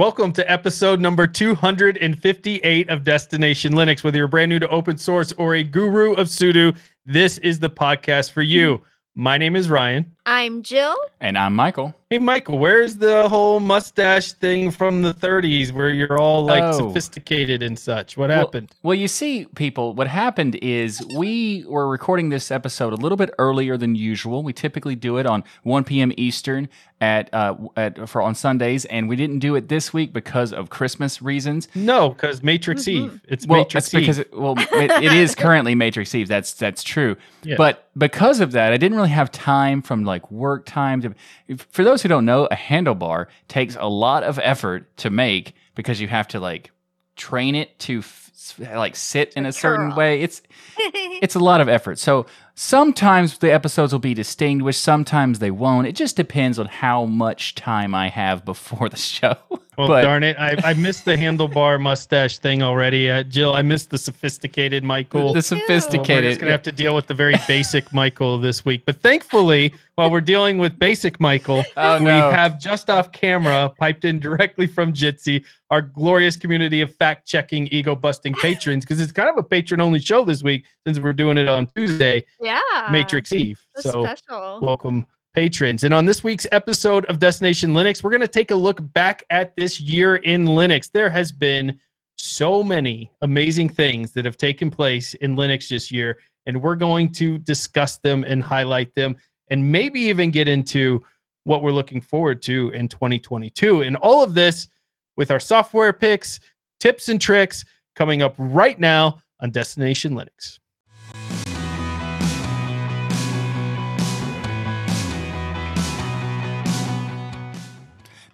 Welcome to episode number 258 of Destination Linux. Whether you're brand new to open source or a guru of sudo, this is the podcast for you. My name is Ryan. I'm Jill. And I'm Michael. Hey, Michael, where's the whole mustache thing from the 30s where you're all like Oh. sophisticated and such? What Well- happened? Well, you see, people, what happened is we were recording this episode a little bit earlier than usual. We typically do it on 1 p.m. Eastern at, uh, at for on Sundays, and we didn't do it this week because of Christmas reasons. No, because Matrix Mhm. Eve. It's Well, Matrix that's because Eve. it, well, it, it is currently Matrix Eve. That's that's true. Yeah. But because of that, I didn't really have time from like work time to. if- For those who don't know, a handlebar takes a lot of effort to make because you have to like train it to f- like sit in a certain way. It's it's a lot of effort. So sometimes the episodes will be distinguished, sometimes they won't. It just depends on how much time I have before the show. Well, but darn it. I, I missed the handlebar mustache thing already. Uh, Jill, I missed the sophisticated Michael. the Well, we're just gonna have to deal with the very basic Michael this week. But thankfully, while we're dealing with basic Michael, Oh, we no. have just off camera, piped in directly from Jitsi, our glorious community of fact-checking, ego-busting patrons, because it's kind of a patron-only show this week since we're doing it on Tuesday, yeah. Matrix Eve. That's So special. welcome patrons. And on this week's episode of Destination Linux, we're going to take a look back at this year in Linux. There has been so many amazing things that have taken place in Linux this year, and we're going to discuss them and highlight them and maybe even get into what we're looking forward to in 2022. And all of this with our software picks, tips and tricks coming up right now on Destination Linux.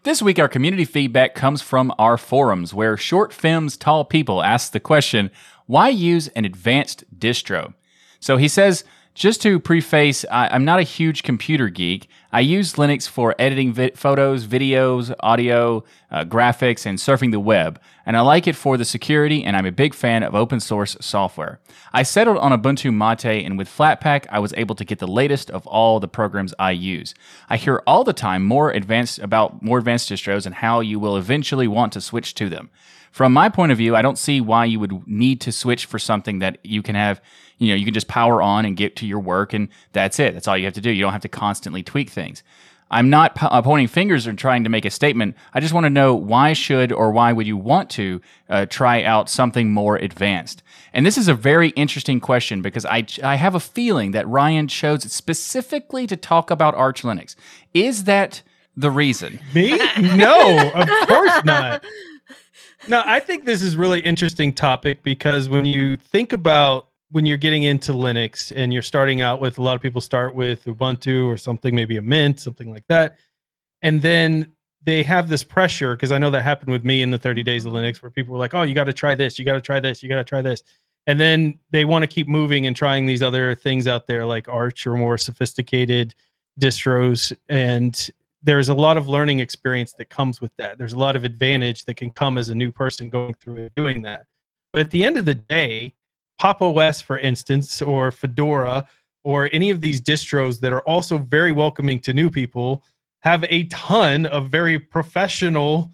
This week, our community feedback comes from our forums, where Short Films Tall People asks the question, why use an advanced distro? So he says, just to preface, I, I'm not a huge computer geek. I use Linux for editing vi- photos, videos, audio, uh, graphics, and surfing the web. And I like it for the security, and I'm a big fan of open source software. I settled on Ubuntu Mate, and with Flatpak, I was able to get the latest of all the programs I use. I hear all the time more advanced about more advanced distros and how you will eventually want to switch to them. From my point of view, I don't see why you would need to switch for something that you can have, you know, you can just power on and get to your work and that's it. That's all you have to do. You don't have to constantly tweak things. I'm not po- uh, pointing fingers or trying to make a statement. I just want to know why should or why would you want to uh, try out something more advanced? And this is a very interesting question because I, I have a feeling that Ryan chose specifically to talk about Arch Linux. Is that the reason? Me? No, of course not. No, I think this is really interesting topic because when you think about when you're getting into Linux and you're starting out with a lot of people start with Ubuntu or something, maybe a Mint, something like that, and then they have this pressure because I know that happened with me in the 30 days of Linux where people were like, "Oh, you got to try this, you got to try this, you got to try this," and then they want to keep moving and trying these other things out there like Arch or more sophisticated distros and there's a lot of learning experience that comes with that. There's a lot of advantage that can come as a new person going through and doing that. But at the end of the day, Pop OS, for instance, or Fedora, or any of these distros that are also very welcoming to new people, have a ton of very professional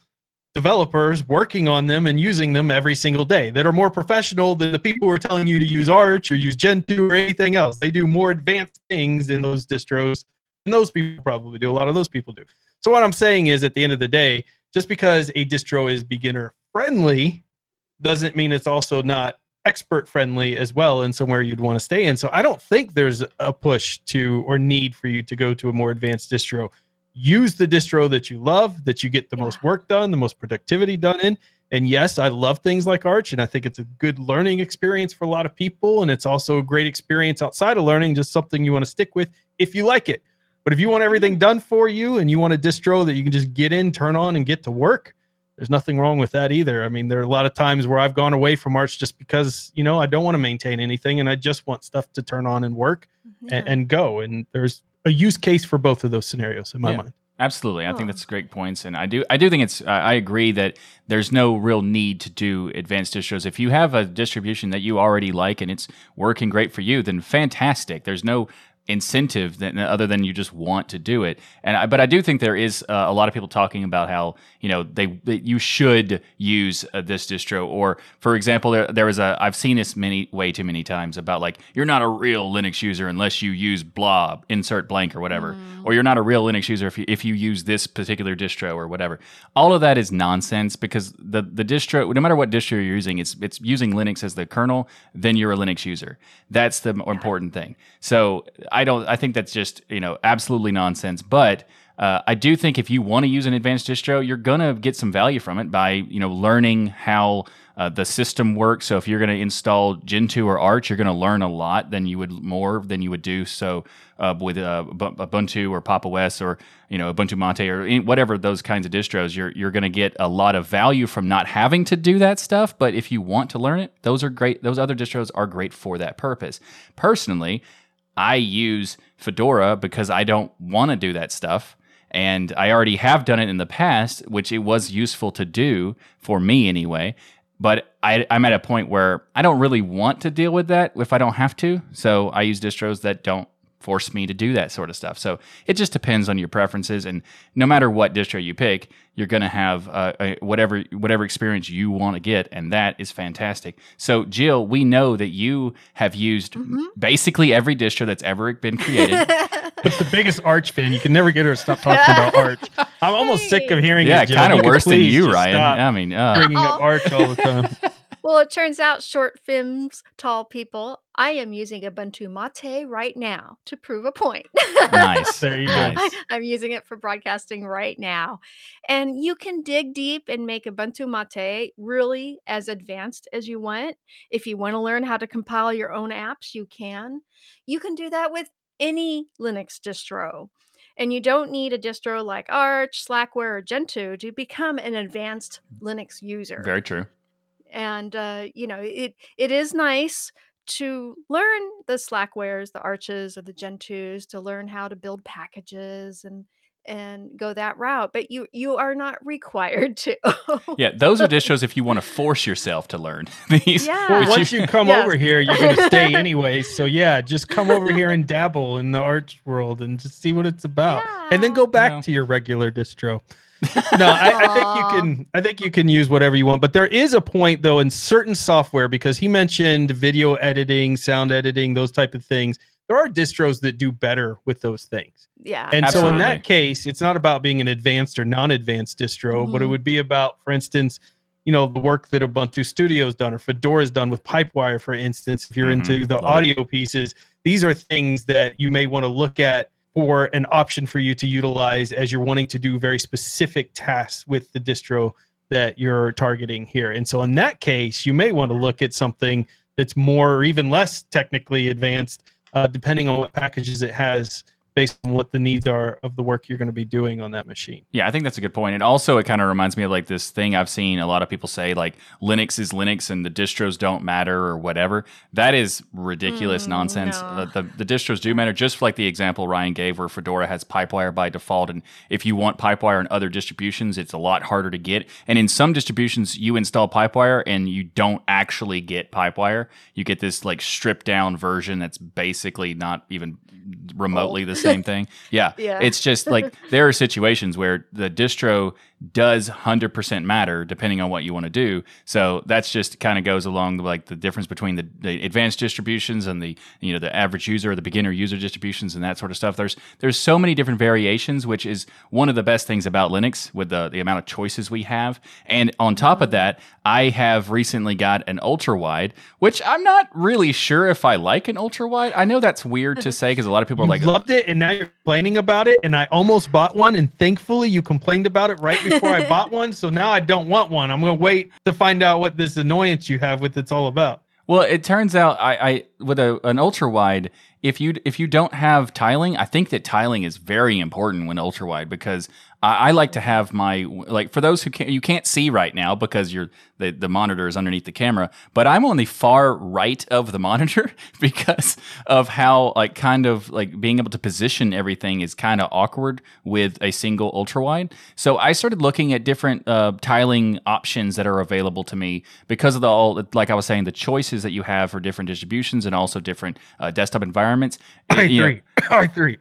developers working on them and using them every single day that are more professional than the people who are telling you to use Arch or use Gentoo or anything else. They do more advanced things in those distros and those people probably do. A lot of those people do. So what I'm saying is, at the end of the day, just because a distro is beginner friendly, doesn't mean it's also not expert friendly as well, and somewhere you'd want to stay in. So I don't think there's a push to or need for you to go to a more advanced distro. Use the distro that you love, that you get the most work done, the most productivity done in. And yes, I love things like Arch, and I think it's a good learning experience for a lot of people. And it's also a great experience outside of learning, just something you want to stick with if you like it. But if you want everything done for you and you want a distro that you can just get in, turn on, and get to work, there's nothing wrong with that either. I mean, there are a lot of times where I've gone away from Arch just because, you know, I don't want to maintain anything and I just want stuff to turn on and work and, and go. And there's a use case for both of those scenarios in my Yeah. mind. Absolutely, I think that's great points, and I do I do think it's uh, I agree that there's no real need to do advanced distros. If you have a distribution that you already like and it's working great for you, then fantastic. There's no incentive than other than you just want to do it. And I, but I do think there is uh, a lot of people talking about how you know they that you should use uh, this distro. Or for example, there there was a I've seen this many way too many times about like you're not a real Linux user unless you use blob insert blank or whatever, mm. or you're not a real Linux user if you, if you use this particular distro or whatever. All of that is nonsense because the the distro no matter what distro you're using, it's it's using Linux as the kernel. Then you're a Linux user. That's the important thing. So I don't. I think that's just you know absolutely nonsense. But uh, I do think if you want to use an advanced distro, you're gonna get some value from it by you know learning how uh, the system works. So if you're going to install Gentoo or Arch, you're going to learn a lot than you would more than you would do so uh, with uh, Ubuntu or Pop! OS or you know Ubuntu Mate or whatever those kinds of distros. You're you're going to get a lot of value from not having to do that stuff. But if you want to learn it, those are great. Those other distros are great for that purpose. Personally, I use Fedora because I don't want to do that stuff. And I already have done it in the past, which it was useful to do for me anyway. But I, am at a point where I don't really want to deal with that if I don't have to. So I use distros that don't force me to do that sort of stuff. So it just depends on your preferences, and no matter what distro you pick, you're going to have uh, a, whatever whatever experience you want to get, and that is fantastic. So Jill, we know that you have used mm-hmm. basically every distro that's ever been created. but the biggest Arch fan, you can never get her to stop talking about Arch. I'm almost sick of hearing. Yeah, kind of worse than you, Ryan. I mean, uh. bringing up Arch all the time. Well, it turns out short films, tall people. I am using Ubuntu Mate right now to prove a point. nice. There you go. Nice. I'm using it for broadcasting right now. And you can dig deep and make Ubuntu Mate really as advanced as you want. If you want to learn how to compile your own apps, you can. You can do that with any Linux distro. And you don't need a distro like Arch, Slackware, or Gentoo to become an advanced Linux user. Very true and uh, you know it it is nice to learn the slackwares the arches or the gentoos to learn how to build packages and and go that route but you you are not required to yeah those are distros if you want to force yourself to learn these yeah. well once you, you come yes. over here you're going to stay anyway so yeah just come over here and dabble in the arch world and just see what it's about yeah. and then go back yeah. to your regular distro no, I, I, think you can. I think you can use whatever you want, but there is a point though in certain software because he mentioned video editing, sound editing, those type of things. There are distros that do better with those things. Yeah, and absolutely. so in that case, it's not about being an advanced or non-advanced distro, mm-hmm. but it mm-hmm. would be about, for instance, you know, the work that Ubuntu Studio's done or Fedora's done with Pipewire, for instance. If you're mm-hmm. into the Love audio it. pieces, these are things that you may want to look at for an option for you to utilize as you're wanting to do very specific tasks with the distro that you're targeting here. And so in that case, you may want to look at something that's more or even less technically advanced, uh, depending on what packages it has based on what the needs are of the work you're going to be doing on that machine. Yeah, I think that's a good point. And also, it kind of reminds me of like this thing I've seen a lot of people say like Linux is Linux and the distros don't matter or whatever. That is ridiculous mm, nonsense. No. Uh, the, the distros do matter, just like the example Ryan gave where Fedora has Pipewire by default. And if you want Pipewire in other distributions, it's a lot harder to get. And in some distributions, you install Pipewire and you don't actually get Pipewire. You get this like stripped down version that's basically not even remotely oh. the same thing. Yeah. yeah. It's just like there are situations where the distro does 100% matter depending on what you want to do. So that's just kind of goes along like the difference between the, the, advanced distributions and the you know the average user or the beginner user distributions and that sort of stuff. There's there's so many different variations, which is one of the best things about Linux with the the amount of choices we have. And on top of that, I have recently got an ultra wide, which I'm not really sure if I like an ultra wide. I know that's weird to say because a lot of people are like loved it and now you're complaining about it and I almost bought one and thankfully you complained about it right before I bought one, so now I don't want one. I'm going to wait to find out what this annoyance you have with it's all about. Well, it turns out I, I with a, an ultra wide, if you if you don't have tiling, I think that tiling is very important when ultra wide because I, I, like to have my like for those who can't you can't see right now because you're the, the monitor is underneath the camera, but I'm on the far right of the monitor because of how like kind of like being able to position everything is kind of awkward with a single ultra wide. So I started looking at different uh, tiling options that are available to me because of the all like I was saying the choices that you have for different distributions and also different uh, desktop environments environments. I you know- three. I three.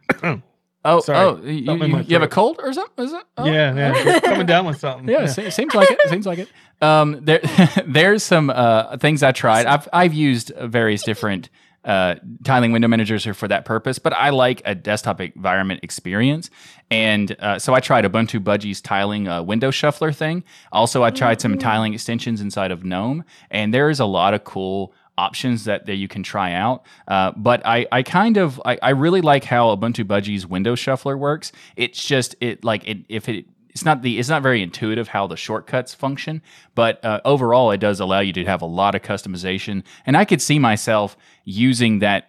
Oh, Sorry, oh, you, something in my you- you have a cold or something? Is it? Oh. yeah, yeah. Coming down with something. Yeah, se- seems like it. Seems like it. Um, there, there's some uh, things I tried. I've I've used various different uh, tiling window managers for that purpose, but I like a desktop environment experience, and uh, so I tried Ubuntu Budgie's tiling uh, window shuffler thing. Also, I tried some tiling extensions inside of GNOME, and there is a lot of cool options that, that you can try out. Uh, but I, I kind of I, I really like how Ubuntu Budgie's window shuffler works. It's just it like it if it it's not the it's not very intuitive how the shortcuts function, but uh, overall it does allow you to have a lot of customization. And I could see myself using that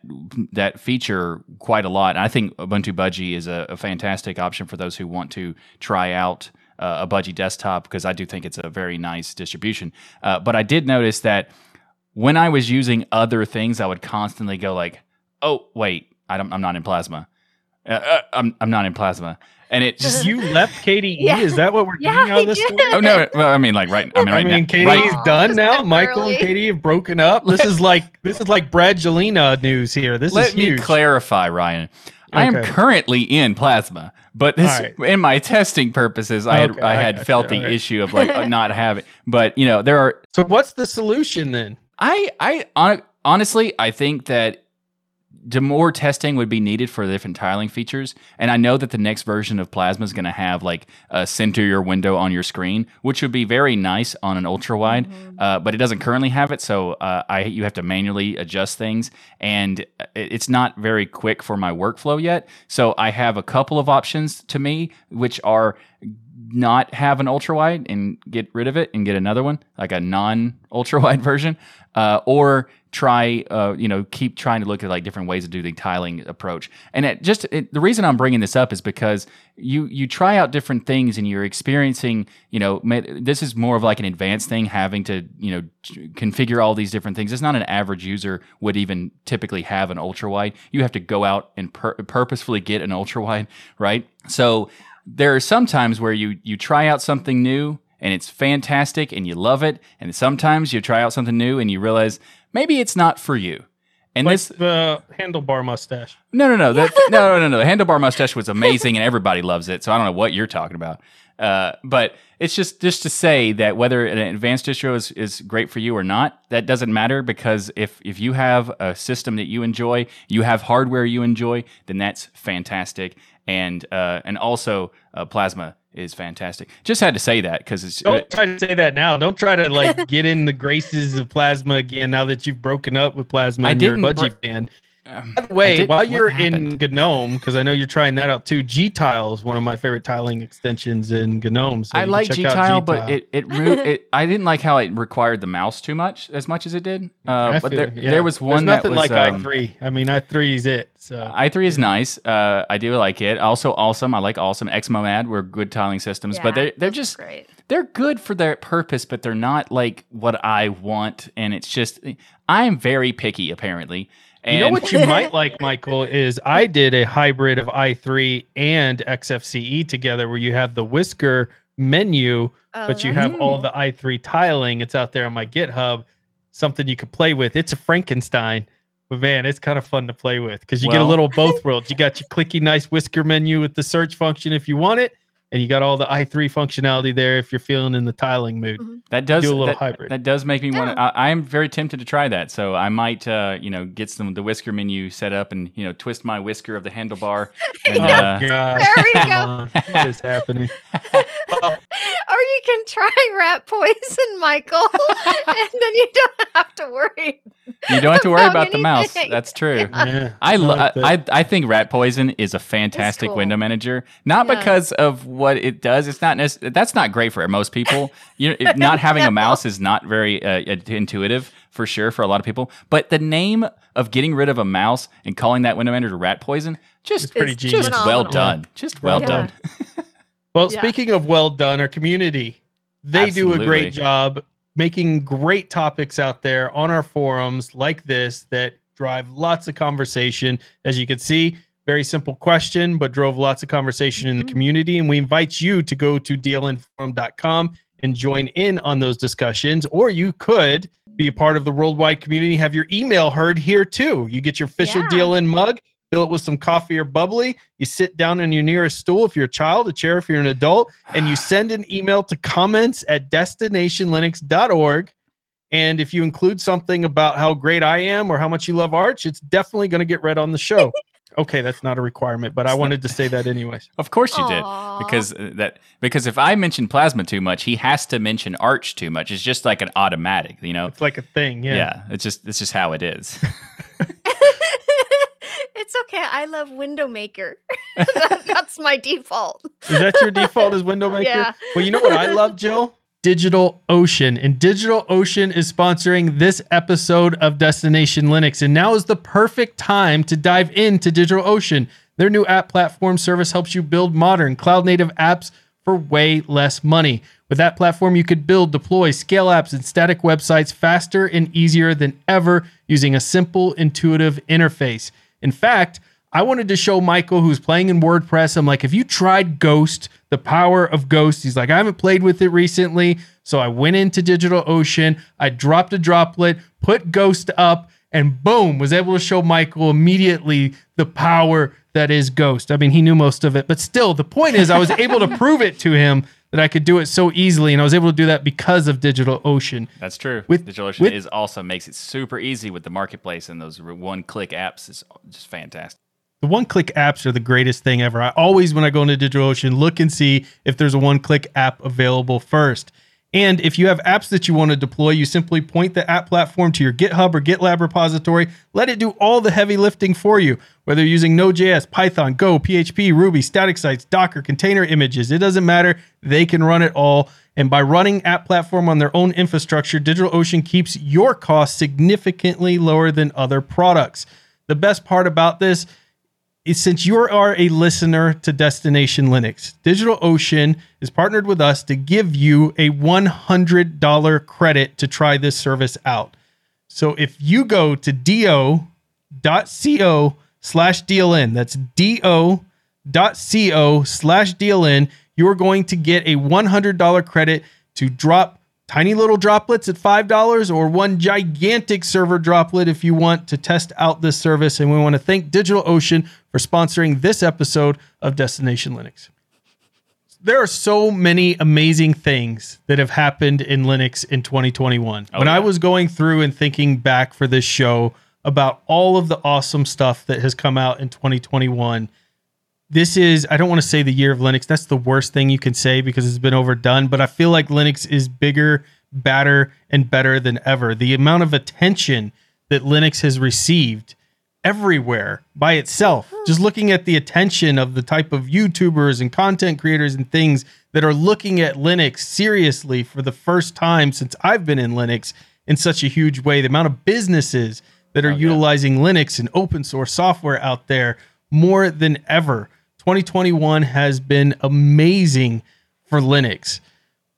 that feature quite a lot. And I think Ubuntu Budgie is a, a fantastic option for those who want to try out uh, a Budgie desktop because I do think it's a very nice distribution. Uh, but I did notice that when I was using other things, I would constantly go like, "Oh, wait, I don't, I'm not in Plasma. Uh, uh, I'm I'm not in Plasma," and it just. You left KDE. Yeah. Is that what we're Yeah, getting out this did. story? Oh no! Well, I mean, like right. I mean, right I mean, now. KDE's Right, done now. Michael early. and KDE have broken up. This is like this is like Brangelina news here. This let is me clarify, Ryan. I am currently in Plasma, but this, All in my testing purposes, I had Okay, I I had gotcha, felt the all right. issue of like not having. But you know, there are so what's the solution then? I I hon- honestly I think that the more testing would be needed for the different tiling features, and I know that the next version of Plasma is going to have like a center your window on your screen, which would be very nice on an ultra wide, uh, but it doesn't currently have it. So uh, I you have to manually adjust things, and it's not very quick for my workflow yet. So I have a couple of options to me, which are not have an ultra wide and get rid of it and get another one like a non ultra wide version uh, or try uh, you know keep trying to look at like different ways to do the tiling approach. And it just it, the reason i'm bringing this up is because you you try out different things and you're experiencing you know this is more of like an advanced thing having to you know configure all these different things. It's not an average user would even typically have an ultra wide. You have to go out and pur- purposefully get an ultra wide right? So there are some times where you you try out something new and it's fantastic and you love it and sometimes you try out something new and you realize maybe it's not for you. And Like this the handlebar mustache. no no no that, no no no no. The handlebar mustache was amazing and everybody loves it so i don't know what you're talking about. Uh, but it's just just to say that whether an advanced distro is, is great for you or not that doesn't matter because if if you have a system that you enjoy you have hardware you enjoy then that's fantastic and uh, and also uh, plasma is fantastic just had to say that because it's Don't try to say that now. Don't try to like get in the graces of plasma again now that you've broken up with plasma I and you're a didn't budgie br- fan. Um, By the way, did- while you're happened? in GNOME, because I know you're trying that out too, gTile is one of my favorite tiling extensions in GNOME. So I like check gTile, but it it, ru- it I didn't like how it required the mouse too much as much as it did. Uh, but feel there, yeah. there was one There's that nothing was like um, i3. I mean, i3 is it. So i3 is nice. Uh, I do like it. Also, awesome. I like awesome. XMonad were good tiling systems, but they're they're those are just great. they're good for their purpose, but they're not like what I want. And it's just I am very picky apparently. And you know what you might like, Michael, is I did a hybrid of i3 and XFCE together where you have the whisker menu, Oh, but you have all hmm. the i3 tiling. It's out there on my GitHub, something you could play with. It's a Frankenstein, but man, it's kind of fun to play with because you get a little both worlds. You got your clicky, nice whisker menu with the search function if you want it, and you got all the i3 functionality there if you're feeling in the tiling mood. that does do a little that, hybrid. That does make me want Yeah. to. I am very tempted to try that. So I might, uh, you know, get some the whisker menu set up and you know twist my whisker of the handlebar. And, Oh, uh, God. There we go. What is happening? or you can try rat poison, Michael, and then you don't have to worry. you don't have to worry About about the mouse. That's true. Yeah, I, lo- like that. I I think Rat Poison is a fantastic cool. window manager. Not Yeah. because of what it does. It's not necess- that's not great for most people. You it- not having a mouse is not very uh, intuitive for sure for a lot of people. But the name of getting rid of a mouse and calling that window manager Rat Poison just pretty genius. just well done. Just well Well done. Well, Yeah. speaking of well done, our community, they do a great job making great topics out there on our forums like this that drive lots of conversation. As you can see, very simple question, but drove lots of conversation in the Mhm. community. And we invite you to go to dlnforum.com and join in on those discussions. Or you could be a part of the worldwide community, have your email heard here too. You get your official Yeah. DLN mug, fill it with some coffee or bubbly. You sit down in your nearest stool if you're a child, a chair if you're an adult, and you send an email to comments at destinationlinux.org. And if you include something about how great I am or how much you love Arch, it's definitely going to get read on the show. okay, that's not a requirement, but I wanted to say that anyways. Of course you did. Because uh, that because if I mention plasma too much, he has to mention arch too much. It's just like an automatic, you know. It's like a thing. Yeah, Yeah. it's just it's just how it is. it's okay. I love Window Maker. That's my default. Is that your default as window maker? Yeah. Well, you know what I love, Jill? Digital Ocean. And Digital Ocean is sponsoring this episode of Destination Linux. And now is the perfect time to dive into Digital Ocean. Their new app platform service helps you build modern cloud native apps for way less money. With that platform, you could build, deploy, scale apps and static websites faster and easier than ever using a simple, intuitive interface. In fact, I wanted to show Michael, who's playing in WordPress. I'm like, have you tried Ghost, the power of Ghost? He's like, I haven't played with it recently. So I went into DigitalOcean, I dropped a droplet, put Ghost up, and boom, was able to show Michael immediately the power that is Ghost. I mean, he knew most of it, but still, the point is, I was able to prove it to him that I could do it so easily. And I was able to do that because of DigitalOcean. That's true. With- DigitalOcean with- is also makes it super easy with the marketplace and those one click apps. is just fantastic. The one click apps are the greatest thing ever. I always, when I go into DigitalOcean, look and see if there's a one click app available first. And if you have apps that you want to deploy, you simply point the app platform to your GitHub or GitLab repository. Let it do all the heavy lifting for you, whether you're using Node.js, Python, Go, PHP, Ruby, static sites, Docker, container images. It doesn't matter. They can run it all. And by running app platform on their own infrastructure, DigitalOcean keeps your costs significantly lower than other products. The best part about this is since you are a listener to Destination Linux, DigitalOcean is partnered with us to give you a $100 credit to try this service out. So if you go to do.co slash DLN, that's do.co slash DLN, you're going to get a $100 credit to drop tiny little droplets at $5 or one gigantic server droplet if you want to test out this service. And we want to thank DigitalOcean for sponsoring this episode of Destination Linux. There are so many amazing things that have happened in Linux in 2021. when I was going through and thinking back for this show about all of the awesome stuff that has come out in 2021, this is I don't want to say the year of Linux. That's the worst thing you can say because it's been overdone, but I feel like Linux is bigger, badder and better than ever. The amount of attention that Linux has received everywhere by itself. Hmm. Just looking at the attention of the type of YouTubers and content creators and things that are looking at Linux seriously for the first time since I've been in Linux in such a huge way. The amount of businesses that are oh, yeah. utilizing Linux and open source software out there more than ever. 2021 has been amazing for Linux.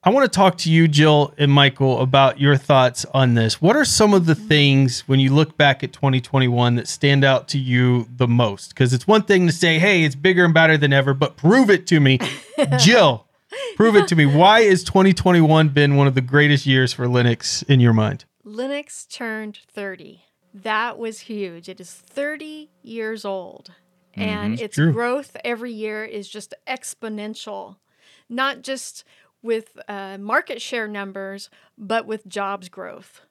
I want to talk to you, Jill and Michael, about your thoughts on this. What are some of the things when you look back at 2021 that stand out to you the most? Because it's one thing to say, hey, it's bigger and better than ever, but prove it to me. Jill, prove it to me. Why has 2021 been one of the greatest years for Linux in your mind? Linux turned 30. That was huge. It is 30 years old. And its True. growth every year is just exponential, not just with uh, market share numbers, but with jobs growth,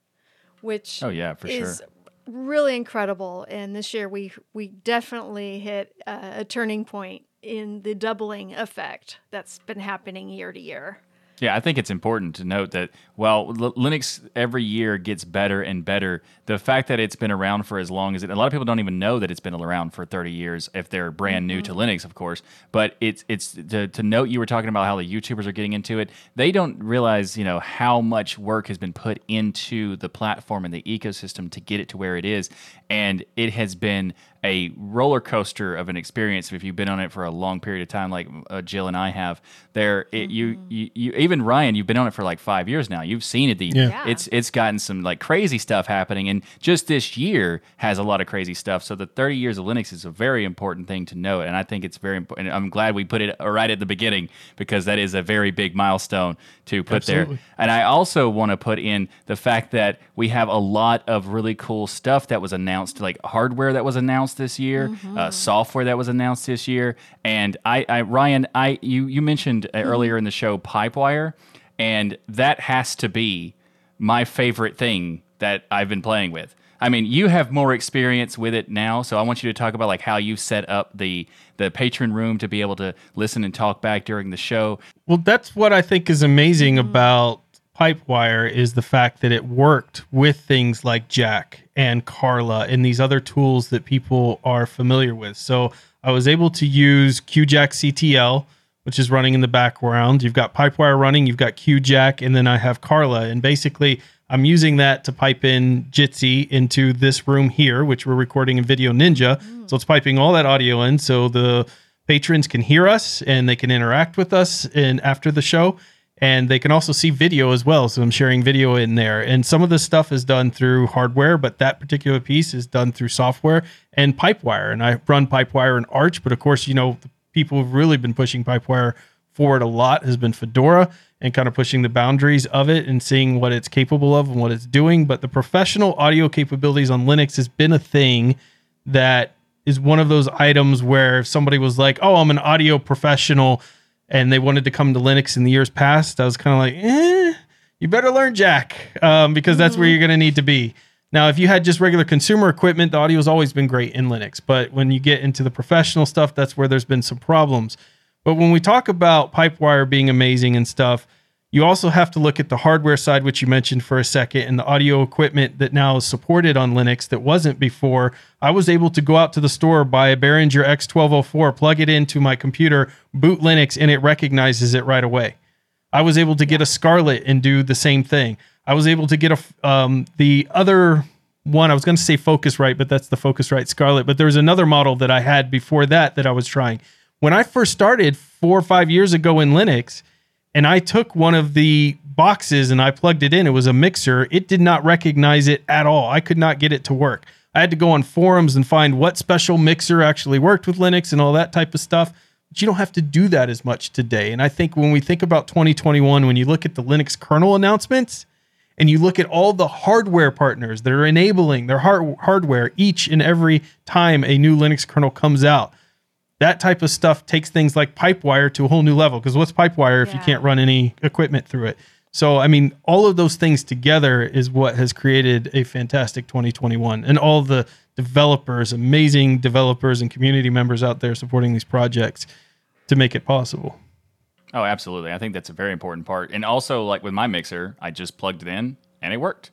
which Oh yeah, for is sure. really incredible. And this year we we definitely hit uh, a turning point in the doubling effect that's been happening year to year. Yeah, I think it's important to note that while L- Linux every year gets better and better, the fact that it's been around for as long as it, a lot of people don't even know that it's been around for 30 years if they're brand new to mm-hmm. Linux, of course. But it's it's to, to note you were talking about how the YouTubers are getting into it. They don't realize, you know, how much work has been put into the platform and the ecosystem to get it to where it is, and it has been a roller coaster of an experience if you've been on it for a long period of time, like uh, Jill and I have. There, it, you, you, you, even Ryan, you've been on it for like five years now. You've seen it. The Yeah. Yeah. it's it's gotten some like crazy stuff happening, and just this year has a lot of crazy stuff. So the 30 years of Linux is a very important thing to note, and I think it's very important. I'm glad we put it right at the beginning because that is a very big milestone to put Absolutely. there. And I also want to put in the fact that we have a lot of really cool stuff that was announced, like hardware that was announced this year, uh, software that was announced this year. And I, I Ryan, I you you mentioned uh, earlier in the show Pipewire, and that has to be my favorite thing that I've been playing with. I mean, you have more experience with it now, so I want you to talk about like how you set up the the patron room to be able to listen and talk back during the show. Well, that's what I think is amazing about Pipewire is the fact that it worked with things like Jack and Carla and these other tools that people are familiar with. So I was able to use QjackCtl, which is running in the background. You've got Pipewire running, you've got QJack, and then I have Carla. And basically, I'm using that to pipe in Jitsi into this room here, which we're recording in VDO.Ninja. Mm. So it's piping all that audio in so the patrons can hear us and they can interact with us in after the show and they can also see video as well so i'm sharing video in there. And some of this stuff is done through hardware but that particular piece is done through software and pipewire. And i run pipewire and arch but of course you know people who've really been pushing pipewire forward a lot has been fedora and kind of pushing the boundaries of it and seeing what it's capable of and what it's doing. But the professional audio capabilities on linux has been a thing that is one of those items where if somebody was like, "Oh, I'm an audio professional," and they wanted to come to Linux in the years past, I was kind of like, "Eh, you better learn Jack um, because that's where you're going to need to be." Now, if you had just regular consumer equipment, the audio has always been great in Linux, but when you get into the professional stuff, that's where there's been some problems. But when we talk about Pipewire being amazing and stuff, you also have to look at the hardware side, which you mentioned for a second, and the audio equipment that now is supported on Linux that wasn't before. I was able to go out to the store, buy a Behringer X1204, plug it into my computer, boot Linux, and it recognizes it right away. I was able to get a Scarlett and do the same thing. I was able to get a um, the other one. I was going to say Focusrite, but that's the Focusrite Scarlett. But there was another model that I had before that that I was trying. When I first started four or five years ago in Linux, and I took one of the boxes and I plugged it in. It was a mixer. It did not recognize it at all. I could not get it to work. I had to go on forums and find what special mixer actually worked with Linux and all that type of stuff. But you don't have to do that as much today. And I think when we think about 2021, when you look at the Linux kernel announcements and you look at all the hardware partners that are enabling their hard- hardware each and every time a new Linux kernel comes out, that type of stuff takes things like Pipewire to a whole new level. Because what's Pipewire if you can't run any equipment through it? So, I mean, all of those things together is what has created a fantastic 2021. And all the developers, amazing developers and community members out there supporting these projects to make it possible. Oh, absolutely. I think that's a very important part. And also, like with my mixer, I just plugged it in and it worked.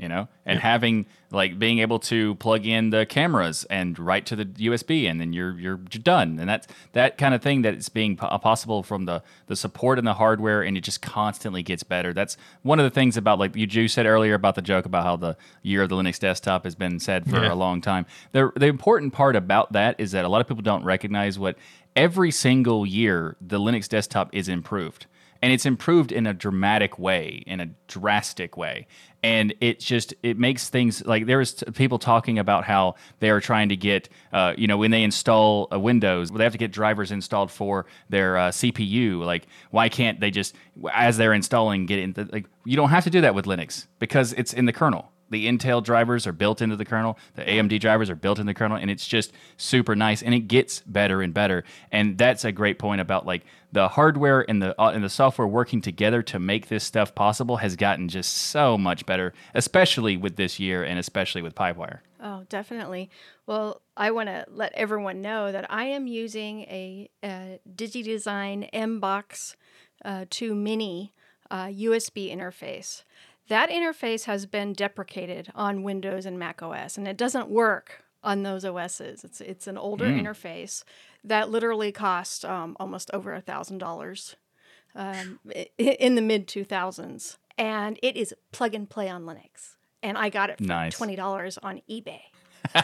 You know, and having like being able to plug in the cameras and right to the USB, and then you're you're done. And that's that kind of thing that is being po- possible from the the support and the hardware, and it just constantly gets better. That's one of the things about like you you said earlier about the joke about how the year of the Linux desktop has been said for Yeah. a long time. The the important part about that is that a lot of people don't recognize what every single year the Linux desktop is improved. And it's improved in a dramatic way, in a drastic way. And it just it makes things like there is people talking about how they are trying to get uh, you know when they install a Windows they have to get drivers installed for their uh, CPU like why can't they just as they're installing get in the, like you don't have to do that with Linux because it's in the kernel the Intel drivers are built into the kernel. The AMD drivers are built in the kernel, and it's just super nice. And it gets better and better. And that's a great point about like the hardware and the uh, and the software working together to make this stuff possible has gotten just so much better, especially with this year and especially with Pipewire. Oh, definitely. Well, I want to let everyone know that I am using a, a DigiDesign MBox uh, 2 Mini uh, USB interface. That interface has been deprecated on Windows and Mac OS, and it doesn't work on those OSs. It's it's an older interface that literally cost um, almost over a thousand dollars um, in the mid 2000s, and it is plug and play on Linux. And I got it for Nice. twenty dollars on eBay.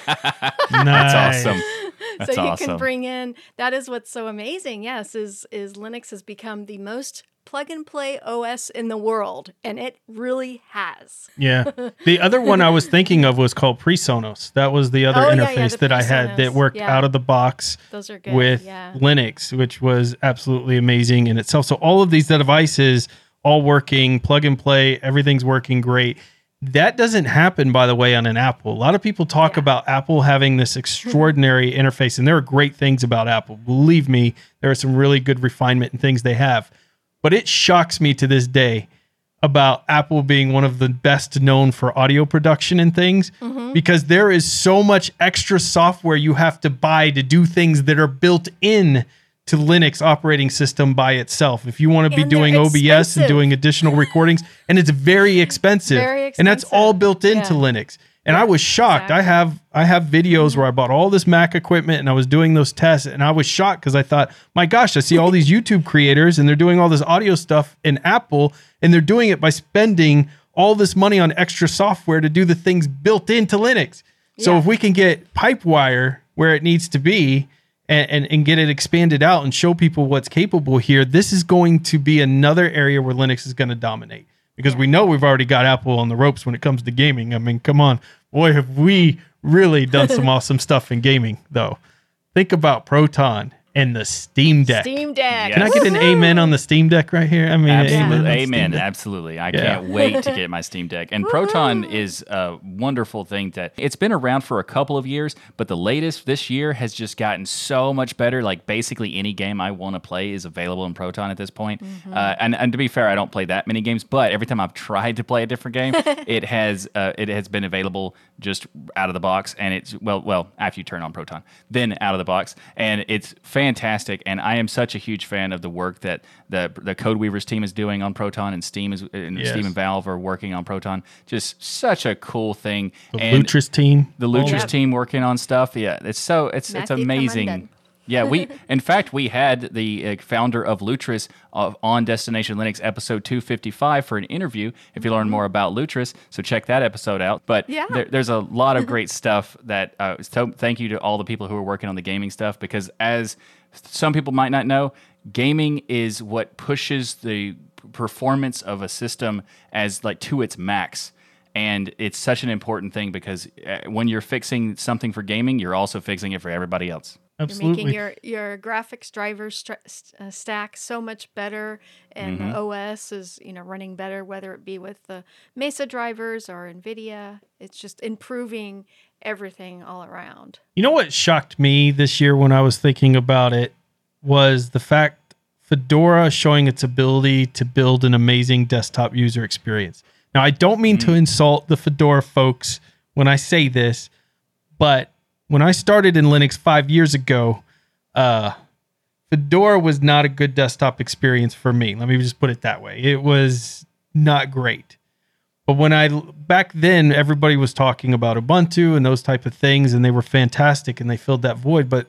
That's awesome. That's so you awesome. can bring in that is what's so amazing yes is is linux has become the most plug and play os in the world and it really has Yeah. The other one I was thinking of was called PreSonus. That was the other Oh, interface yeah, the that I had that worked Yeah. out of the box those are good with yeah Linux, which was absolutely amazing in itself. So all of these devices all working, plug and play, everything's working great. That doesn't happen, by the way, on an Apple. A lot of people talk Yeah. about Apple having this extraordinary interface, and there are great things about Apple. Believe me, there are some really good refinement and things they have. But it shocks me to this day about Apple being one of the best known for audio production and things Mm-hmm. because there is so much extra software you have to buy to do things that are built in to Linux operating system by itself. If you want to be doing OBS and doing additional recordings and it's very expensive. Very And that's all built into Yeah. Linux. And I was shocked. I have I have videos where I bought all this Mac equipment and I was doing those tests and I was shocked because I thought, my gosh, I see all these YouTube creators and they're doing all this audio stuff in Apple and they're doing it by spending all this money on extra software to do the things built into Linux. So Yeah. if we can get Pipewire where it needs to be and, and, and get it expanded out and show people what's capable here, this is going to be another area where Linux is going to dominate. Because we know we've already got Apple on the ropes when it comes to gaming. I mean, come on. Boy, have we really done some awesome stuff in gaming, though. Think about Proton and the Steam Deck. steam deck Can I get an amen on the Steam Deck right here? I mean, Absolutely. amen. on Amen. Absolutely. I Yeah. can't wait to get my Steam Deck. And Proton is a wonderful thing that it's been around for a couple of years, but the latest this year has just gotten so much better. Like basically any game I want to play is available in Proton at this point. Uh, and, and to be fair, I don't play that many games, but every time I've tried to play a different game, it has uh, it has been available just out of the box. And it's well, well after you turn on Proton, then out of the box, and it's fantastic. Fantastic, and I am such a huge fan of the work that the the CodeWeavers team is doing on Proton, and Steam is and Yes. Steam and Valve are working on Proton. Just such a cool thing. The and Lutris team. the Lutris Yeah. team working on stuff. Yeah, it's so it's it's amazing. Commandant. Yeah, we in fact we had the uh, founder of Lutris on Destination Linux episode 255 for an interview. If you learn more about Lutris, so check that episode out. But Yeah. there, there's a lot of great stuff that. Uh, so thank you to all the people who are working on the gaming stuff because as some people might not know, gaming is what pushes the performance of a system as like to its max and it's such an important thing because uh, when you're fixing something for gaming you're also fixing it for everybody else You're Absolutely. making your your graphics driver stra- st- uh, stack so much better, and Mm-hmm. the OS is you know running better, whether it be with the Mesa drivers or NVIDIA. It's just improving everything all around. You know what shocked me this year when I was thinking about it was the fact Fedora showing its ability to build an amazing desktop user experience. Now, I don't mean to insult the Fedora folks when I say this, but when I started in Linux five years ago, uh, Fedora was not a good desktop experience for me. Let me just put it that way. It was not great. But when I back then, everybody was talking about Ubuntu and those type of things, and they were fantastic and they filled that void. But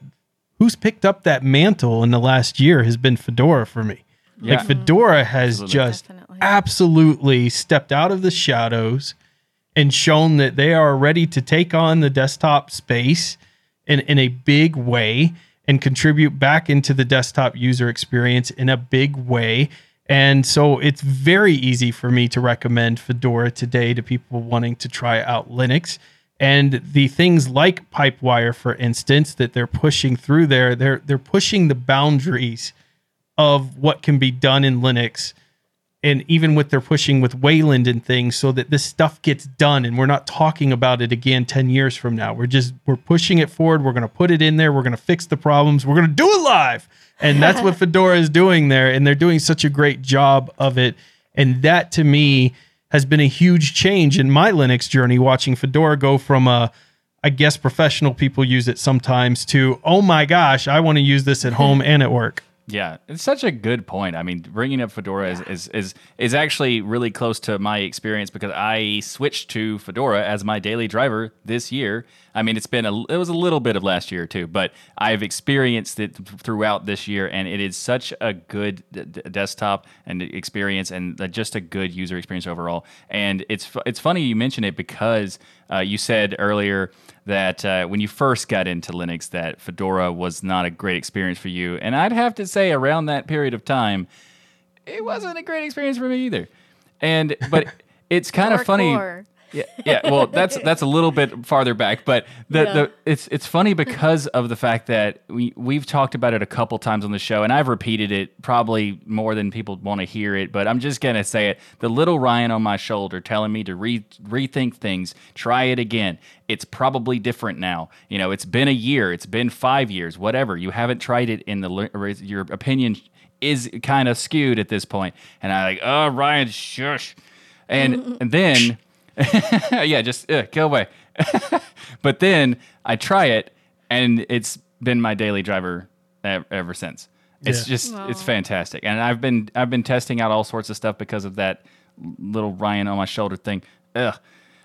who's picked up that mantle in the last year has been Fedora for me. Yeah. Like Fedora has Absolutely. just Definitely. absolutely stepped out of the shadows and shown that they are ready to take on the desktop space in, in a big way and contribute back into the desktop user experience in a big way. And so it's very easy for me to recommend Fedora today to people wanting to try out Linux. And the things like Pipewire, for instance, that they're pushing through there, they're they're pushing the boundaries of what can be done in Linux and even with their pushing with Wayland and things so that this stuff gets done and we're not talking about it again 10 years from now. We're just we're pushing it forward. We're going to put it in there. We're going to fix the problems. We're going to do it live. And that's what Fedora is doing there and they're doing such a great job of it. And that to me has been a huge change in my Linux journey watching Fedora go from a I guess professional people use it sometimes to oh my gosh, I want to use this at home and at work. Yeah, it's such a good point. I mean, bringing up Fedora is, is is is actually really close to my experience because I switched to Fedora as my daily driver this year. I mean, it's been a it was a little bit of last year too, but I've experienced it throughout this year, and it is such a good d- d- desktop and experience, and uh, just a good user experience overall. And it's it's funny you mention it because Uh, you said earlier that uh, when you first got into Linux, that Fedora was not a great experience for you, and I'd have to say around that period of time, it wasn't a great experience for me either. And but it's kind of funny. Hardcore. Yeah, yeah. Well, that's that's a little bit farther back, but the, Yeah. the it's it's funny because of the fact that we we've talked about it a couple times on the show, and I've repeated it probably more than people want to hear it. But I'm just gonna say it: the little Ryan on my shoulder telling me to re- rethink things, try it again. It's probably different now. You know, it's been a year, it's been five years, whatever. You haven't tried it in the li- or is- your opinion is kind of skewed at this point, and I like, oh Ryan, shush, and and then. yeah, just uh, go away. but then I try it, and it's been my daily driver ev- ever since. It's Yeah. just it's fantastic, and I've been I've been testing out all sorts of stuff because of that little Ryan on my shoulder thing. Ugh.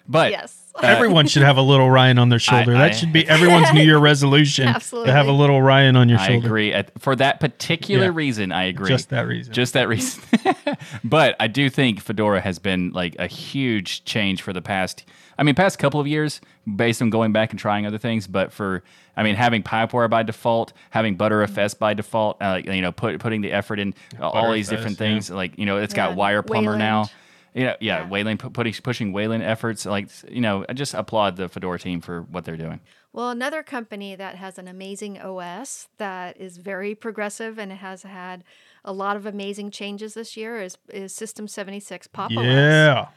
But Yes. Everyone should have a little Ryan on their shoulder. I- that should be everyone's New Year resolution to have a little Ryan on your I shoulder. I agree. For that particular Yeah. reason, I agree. Just that reason. Just that reason. but I do think Fedora has been like a huge change for the past, I mean, past couple of years based on going back and trying other things. But for, I mean, having Pipewire by default, having Btrfs by default, uh, you know, put, putting the effort in uh, all these Btrfs, different yeah. things. Like, you know, it's Yeah, got Wire Plumber now. Wayland. You know, yeah, Yeah. Wayland pu- putting pushing Wayland efforts. Like, you know, I just applaud the Fedora team for what they're doing. Well, another company that has an amazing OS that is very progressive and has had a lot of amazing changes this year is, is System 76 Pop! OS. yeah.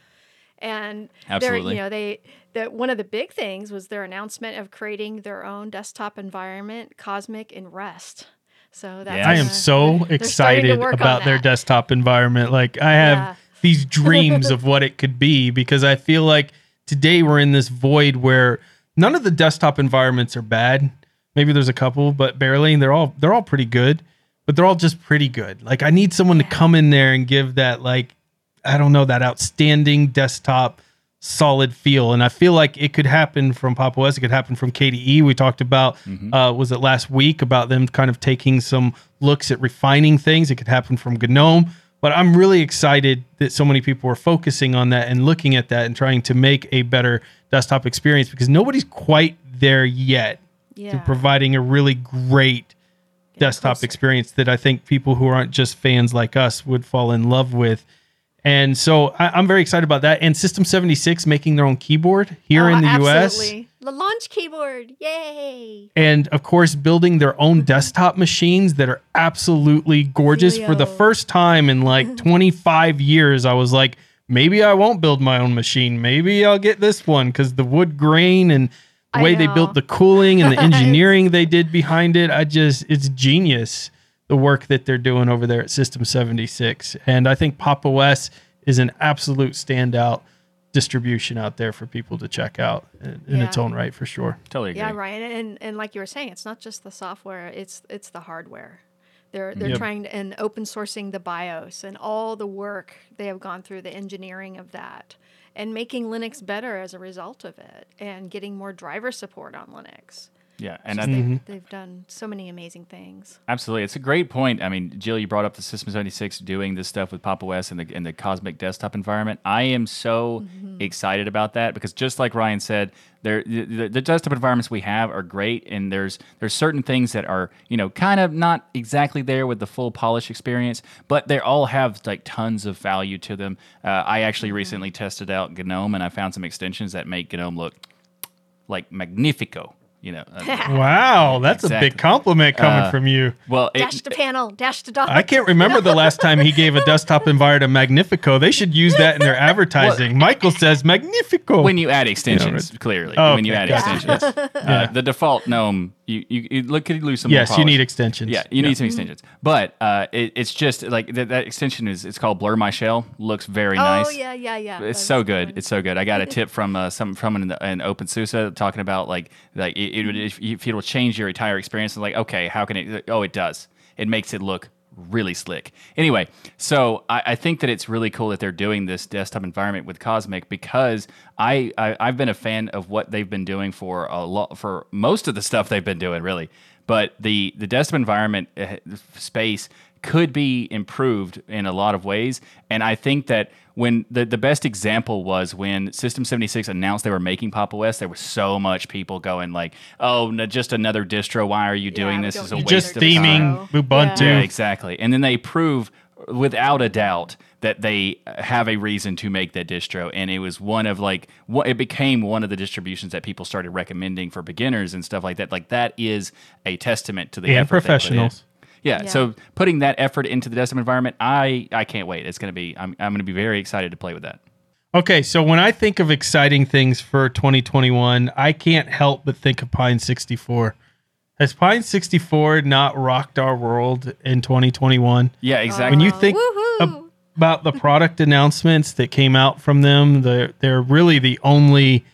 And Absolutely. they're, you know, they that one of the big things was their announcement of creating their own desktop environment, Cosmic in Rust. So that's Yeah. I am so excited about their desktop environment. Like I have Yeah. These dreams of what it could be because I feel like today we're in this void where none of the desktop environments are bad. Maybe there's a couple, but barely. They're all they're all pretty good, but they're all just pretty good. Like I need someone to come in there and give that like I don't know that outstanding desktop solid feel, and I feel like it could happen from Pop OS. It could happen from KDE. We talked about uh, was it last week about them kind of taking some looks at refining things. It could happen from GNOME. But I'm really excited that so many people are focusing on that and looking at that and trying to make a better desktop experience because nobody's quite there yet to providing a really great desktop closer. experience that I think people who aren't just fans like us would fall in love with. And so I, I'm very excited about that. And System 76 making their own keyboard here Oh, in the US. The launch keyboard. Yay. And of course, building their own mm-hmm. desktop machines that are absolutely gorgeous. For the first time in like 25 years, I was like, maybe I won't build my own machine. Maybe I'll get this one because the wood grain and the I way they built the cooling and the engineering they did behind it, I just, it's genius the work that they're doing over there at System 76. And I think Pop OS is an absolute standout distribution out there for people to check out in, in its own right for sure. Totally agree. Yeah, Ryan, and and like you were saying, it's not just the software; it's it's the hardware. They're they're Yep. trying to, and open sourcing the BIOS and all the work they have gone through the engineering of that, and making Linux better as a result of it, and getting more driver support on Linux. Yeah, and I, they've, they've done so many amazing things. Absolutely, it's a great point. I mean, Jill, you brought up the System 76 doing this stuff with Pop OS and the and the Cosmic desktop environment. I am so Mm-hmm. excited about that because just like Ryan said, there the, the desktop environments we have are great, and there's there's certain things that are you know kind of not exactly there with the full polish experience, but they all have like tons of value to them. Uh, I actually Mm-hmm. recently tested out GNOME, and I found some extensions that make GNOME look like magnifico. You know, uh, Wow, that's a big compliment coming Uh, from you. well, it, Dash to panel, dash to dock. I can't remember the last time he gave a desktop environment a Magnifico. They should use that in their advertising. Michael says Magnifico. when you add extensions, clearly. Oh, when you okay, add gotcha. extensions, uh, the default GNOME, you you, you look could lose some. more yes, you need extensions. Yeah, you need some extensions, but uh, it, it's just like that, that extension is it's called Blur My Shell. Looks very oh nice. Oh yeah, yeah, yeah. It's That so good. one. It's so good. I got a tip from uh, some from an, an OpenSUSE talking about like like it, it would if, if it'll change your entire experience. I'm like, okay, how can it? Oh, it does. It makes it look really slick. Anyway, so I, I think that it's really cool that they're doing this desktop environment with Cosmic because I, I I've been a fan of what they've been doing for a lot for most of the stuff they've been doing really. But the the desktop environment uh, space could be improved in a lot of ways. And I think that when the, the best example was when System 76 announced they were making Pop OS, there was so much people going like, "Oh, no, just another distro. Why are you doing we this? don't It's a need waste just of theming time." Ubuntu. Yeah, exactly. And then they prove without a doubt that they have a reason to make that distro and it was one of like what it became one of the distributions that people started recommending for beginners and stuff like that like that is a testament to the And effort they put in. professionals. Yeah, Yeah. so putting that effort into the desktop environment, I I can't wait. It's going to be I'm I'm going to be very excited to play with that. Okay, so when I think of exciting things for 2021, I can't help but think of Pine 64. Has Pine 64 not rocked our world in 2021? Yeah, exactly. When you think ab- about the product announcements that came out from them, they're, they're really the only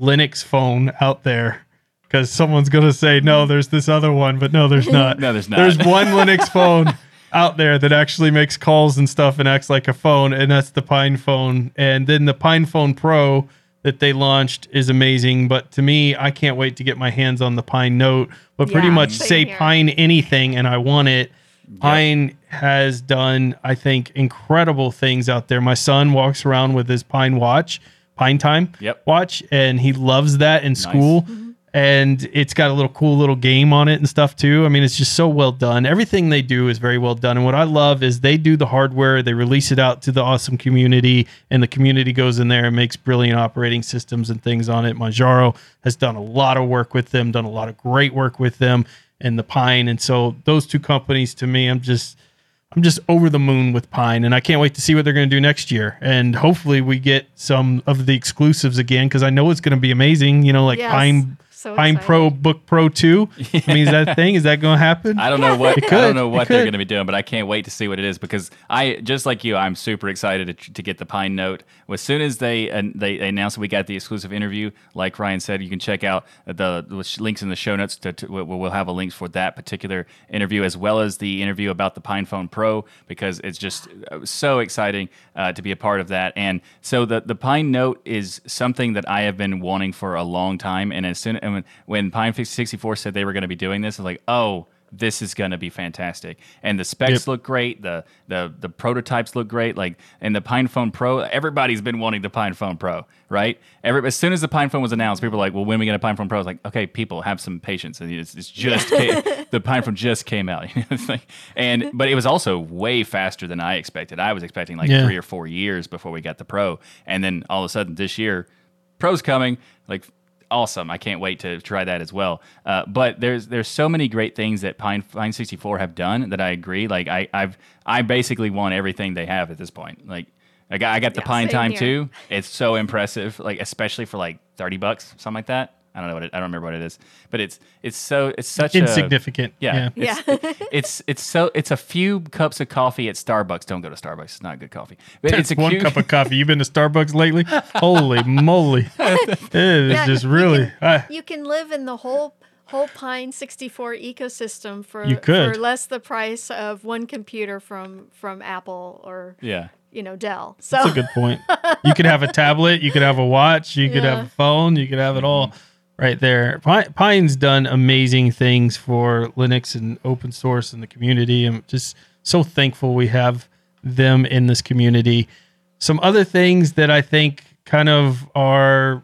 Linux phone out there. Because someone's going to say, no, there's this other one, but no, there's not. No, there's not. There's one Linux phone out there that actually makes calls and stuff and acts like a phone, and that's the Pine phone. And then the Pine Phone Pro that they launched is amazing. But to me, I can't wait to get my hands on the Pine Note. But pretty Yeah, much say here. Pine anything, and I want it. Pine has done, I think, incredible things out there. My son walks around with his Pine watch, Pine Time Yep. watch, and he loves that in school. Mm-hmm. And it's got a little cool little game on it and stuff too. I mean, it's just so well done. Everything they do is very well done. And what I love is they do the hardware, they release it out to the awesome community, and the community goes in there and makes brilliant operating systems and things on it. Manjaro has done a lot of work with them, done a lot of great work with them, and the Pine. And so those two companies, to me, I'm just I'm just over the moon with Pine, and I can't wait to see what they're going to do next year. And hopefully, we get some of the exclusives again because I know it's going to be amazing. You know, like Yes. Pine So Pine excited. Pro Book Pro Two. I mean, is that a thing? Is that going to happen? I don't know what It I don't know what they're going to be doing, but I can't wait to see what it is because I just like you, I'm super excited to, to get the Pine Note. As soon as they uh, they, they announced we got the exclusive interview, like Ryan said, you can check out the, the links in the show notes. To, to, we'll we'll have a link for that particular interview as well as the interview about the Pine Phone Pro because it's just uh, so exciting uh, to be a part of that. And so the the Pine Note is something that I have been wanting for a long time. And as soon and when, when Pine 64 said they were going to be doing this, I was like, oh this is going to be fantastic. And the specs Yep. look great. The, the the prototypes look great. Like and the Pine Phone Pro, everybody's been wanting the Pine Phone Pro, right? Every, as soon as the Pine Phone was announced, people were like, "Well, when we get a Pine Phone Pro?" It's like, "Okay, people, have some patience." And it's, it's just came, the Pine Phone just came out, and but it was also way faster than I expected. I was expecting like Yeah. three or four years before we got the Pro, and then all of a sudden this year, Pro's coming. Like awesome. I can't wait to try that as well. Uh, but there's there's so many great things that Pine Pine 64 have done that I agree. Like I I've I basically want everything they have at this point. Like I got I got the Yeah, Pine Time here. too. It's so impressive. Like especially for like 30 bucks, something like that. I don't know what it, I don't remember what it is, but it's it's so it's such a Insignificant. yeah, Yeah. It's, it's it's so it's a few cups of coffee at Starbucks. Don't go to Starbucks; it's not good coffee. But It's it's a one cute, cup of coffee. You've been to Starbucks lately? Holy moly! It is Yeah, just you really. can- I- you can live in the whole whole Pine 64 ecosystem for You could. for less the price of one computer from from Apple or yeah. you know Dell. So That's a good point. You could have a tablet, you could have a watch, you could have a phone, you could have it all right there. Pi- Pine's done amazing things for Linux and open source and the community. I'm just so thankful we have them in this community. Some other things that I think kind of are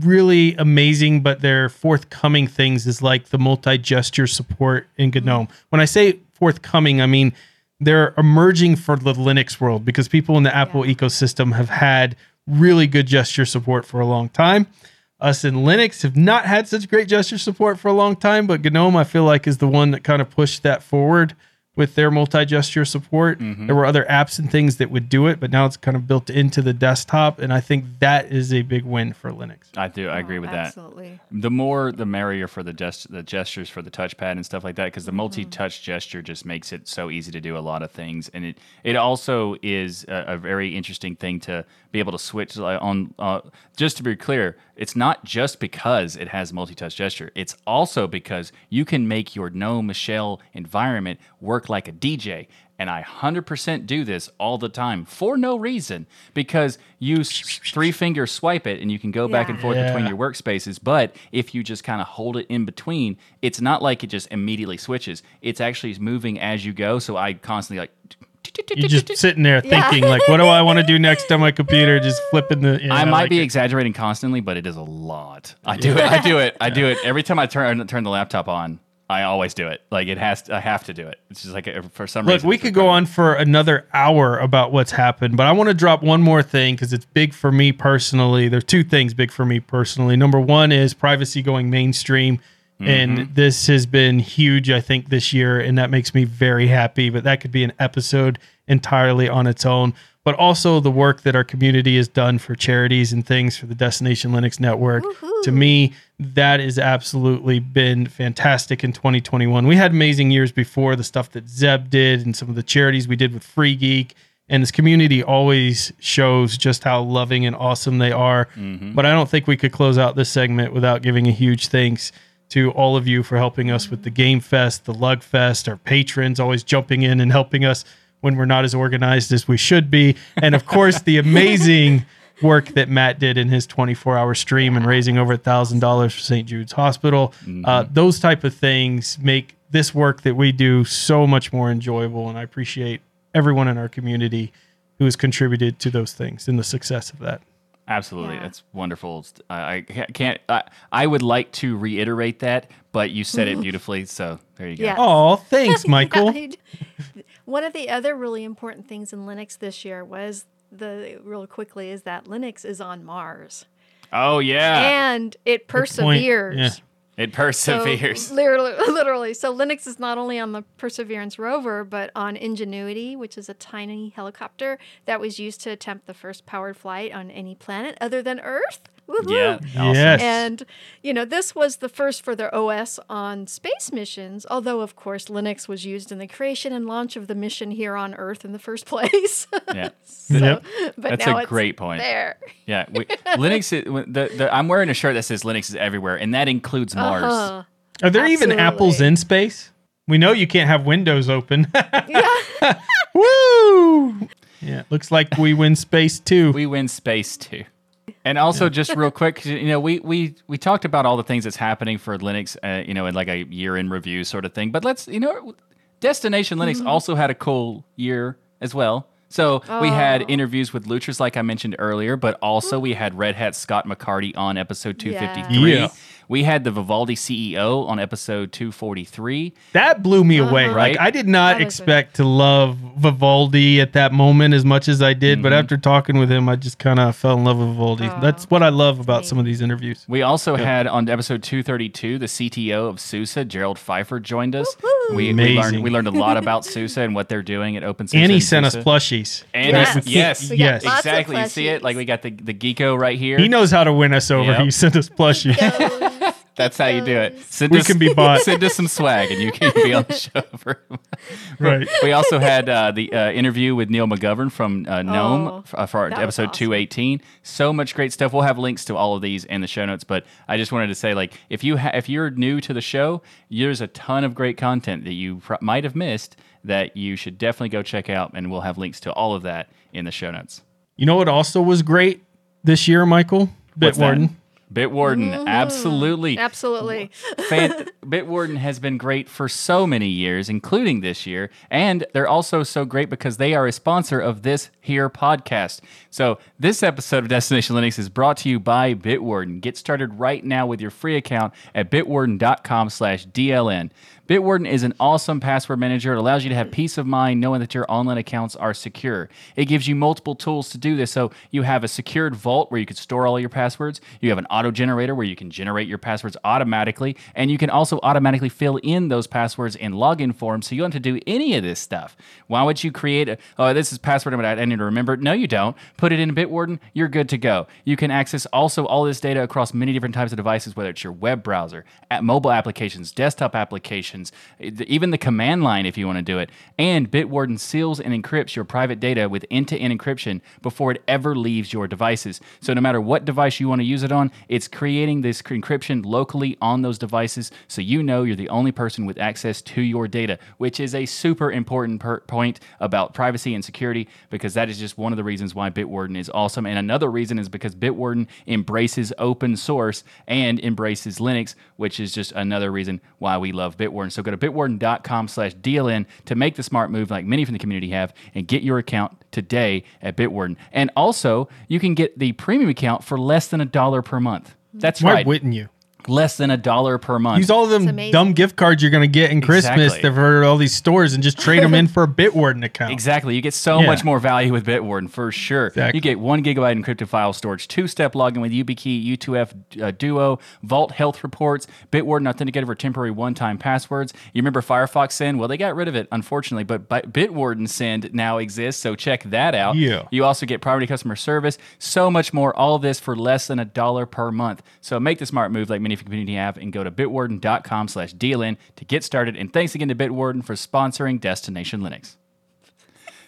really amazing, but they're forthcoming things is like the multi gesture support in GNOME. When I say forthcoming, I mean they're emerging for the Linux world because people in the Apple ecosystem have had really good gesture support for a long time. Us in Linux have not had such great gesture support for a long time, but GNOME I feel like is the one that kind of pushed that forward with their multi-gesture support. There were other apps and things that would do it, but now it's kind of built into the desktop, and I think that is a big win for Linux. I do. I agree with that. absolutely. The more, the merrier for the gest- the gestures for the touchpad and stuff like that, because the Mm-hmm. multi-touch gesture just makes it so easy to do a lot of things, and it it also is a, a very interesting thing to be able to switch on. Uh, just to be clear, it's not just because it has multi-touch gesture; it's also because you can make your GNOME shell environment work work like a DJ. And I 100% do this all the time for no reason because you three finger swipe it and you can go back and Yeah. forth between your workspaces. But if you just kind of hold it in between, it's not like it just immediately switches. It's actually moving as you go. So I constantly like. You're just sitting there Yeah. thinking, like, what do I want to do next on my computer? Just flipping the. yeah, I might like be it. exaggerating constantly, but it is a lot. I do it. I do it. I do it every time I turn turn the laptop on. I always do it. Like it has. To, I have to do it. It's just like uh, for some Look, reason. we could go on for another hour about what's happened, but I want to drop one more thing because it's big for me personally. There's two things big for me personally. Number one is privacy going mainstream. And this has been huge, I think, this year, and that makes me very happy. But that could be an episode entirely on its own. But also the work that our community has done for charities and things for the Destination Linux Network. To me, that has absolutely been fantastic in 2021. We had amazing years before the stuff that Zeb did and some of the charities we did with Free Geek. And this community always shows just how loving and awesome they are. Mm-hmm. But I don't think we could close out this segment without giving a huge thanks to all of you for helping us with the Game Fest, the Lug Fest, our patrons always jumping in and helping us when we're not as organized as we should be. And of course, the amazing work that Matt did in his 24 hour stream and raising over a thousand dollars for St. Jude's Hospital. Uh, those type of things make this work that we do so much more enjoyable. And I appreciate everyone in our community who has contributed to those things and the success of that. Absolutely, Yeah. that's wonderful. I, I can't. I, I would like to reiterate that, but you said it beautifully. So there you go. Yeah. Oh, thanks, Michael. Yeah, I d- One of the other really important things in Linux this year was the real quickly is that Linux is on Mars Oh yeah, and it perseveres. Yeah. It So, perseveres. literally, literally. So Linux is not only on the Perseverance rover, but on Ingenuity, which is a tiny helicopter that was used to attempt the first powered flight on any planet other than Earth. Woohoo! yeah, awesome. Yes. And, you know, this was the first for their OS on space missions, although, of course, Linux was used in the creation and launch of the mission here on Earth in the first place. yeah. so, Yep. But That's now a it's great point. There. Yeah, we, Linux. Is, the, the, I'm wearing a shirt that says Linux is everywhere, and that includes Mars. Uh-huh. Are there even apples in space? We know you can't have windows open. Yeah. Woo! Yeah, looks like we win space too. We win space too. And also, just real quick, 'cause, you know, we we we talked about all the things that's happening for Linux, uh, you know, in like a year in review sort of thing. But let's, you know, Destination Linux Mm-hmm. also had a cool year as well. So we had Oh. interviews with Luchers, like I mentioned earlier, but also we had Red Hat Scott McCarty on episode two fifty three. Yeah. We had the Vivaldi CEO on episode two forty three. that blew me away. Uh-huh. Like Right? I did not That a- expect to love Vivaldi at that moment as much as I did, Mm-hmm. but after talking with him, I just kind of fell in love with Vivaldi. Oh, That's what I love about some of these interviews. We also had on episode 232 the CTO of SUSE, Gerald Pfeiffer, joined us. Woohoo! We, we learned we learned a lot about SUSE and what they're doing at OpenSUSE. And he and sent us plushies. And Yes. yes, yes, We got Yes. lots of exactly. You see it? Like we got the the Geeko right here. He knows how to win us over. Yep. He sent us plushies. Those That's how you do it. Send We us, can be bought. Send us some swag, and you can be on the show. For, right. we also had uh, the uh, interview with Neil McGovern from uh, GNOME Oh, uh, for our that was episode awesome. 218. So much great stuff. We'll have links to all of these in the show notes. But I just wanted to say, like, if you ha- if you're new to the show, there's a ton of great content that you pr- might have missed that you should definitely go check out, and we'll have links to all of that in the show notes. You know what also was great this year, Michael? What's that? Bitwarden. Bitwarden, mm-hmm. absolutely. Absolutely. Fan- Bitwarden has been great for so many years, including this year, and they're also so great because they are a sponsor of this here podcast. So this episode of Destination Linux is brought to you by Bitwarden. Get started right now with your free account at bitwarden.com/dln. Bitwarden is an awesome password manager. It allows you to have peace of mind knowing that your online accounts are secure. It gives you multiple tools to do this. So you have a secured vault where you can store all your passwords. You have an auto generator where you can generate your passwords automatically. And you can also automatically fill in those passwords in login forms so you don't have to do any of this stuff. Why would you create a, oh, this is password I need to remember? No, you don't. Put it in Bitwarden, you're good to go. You can access also all this data across many different types of devices, whether it's your web browser, mobile applications, desktop applications, options, eh, even the command line if you want to do it. And Bitwarden seals and encrypts your private data with end to end encryption before it ever leaves your devices. So no matter what device you want to use it on, it's creating this encryption locally on those devices so you know you're the only person with access to your data, which is a super important per- point about privacy and security because that is just one of the reasons why Bitwarden is awesome. And another reason is because Bitwarden embraces open source and embraces Linux, which is just another reason why we love Bitwarden. So go to bitwarden.com slash DLN to make the smart move like many from the community have and get your account today at Bitwarden. And also, you can get the premium account for less than a dollar per month. That's Why right. wouldn't you? Less than a dollar per month. Use all of them amazing. dumb gift cards you're going to get in Christmas Exactly. for all these stores and just trade them in for a Bitwarden account. Exactly. You get so Yeah. much more value with Bitwarden for sure. Exactly. You get one gigabyte encrypted file storage, two step login with YubiKey, U2F uh, Duo, Vault Health Reports, Bitwarden Authenticator for temporary one time passwords. You remember Firefox Send? Well, they got rid of it, unfortunately, but Bitwarden Send now exists, so check that out. Yeah. You also get priority customer service, so much more. All of this for less than a dollar per month. So make the smart move like many community have and go to bitwarden.com slash DLN to get started. And thanks again to Bitwarden for sponsoring Destination Linux.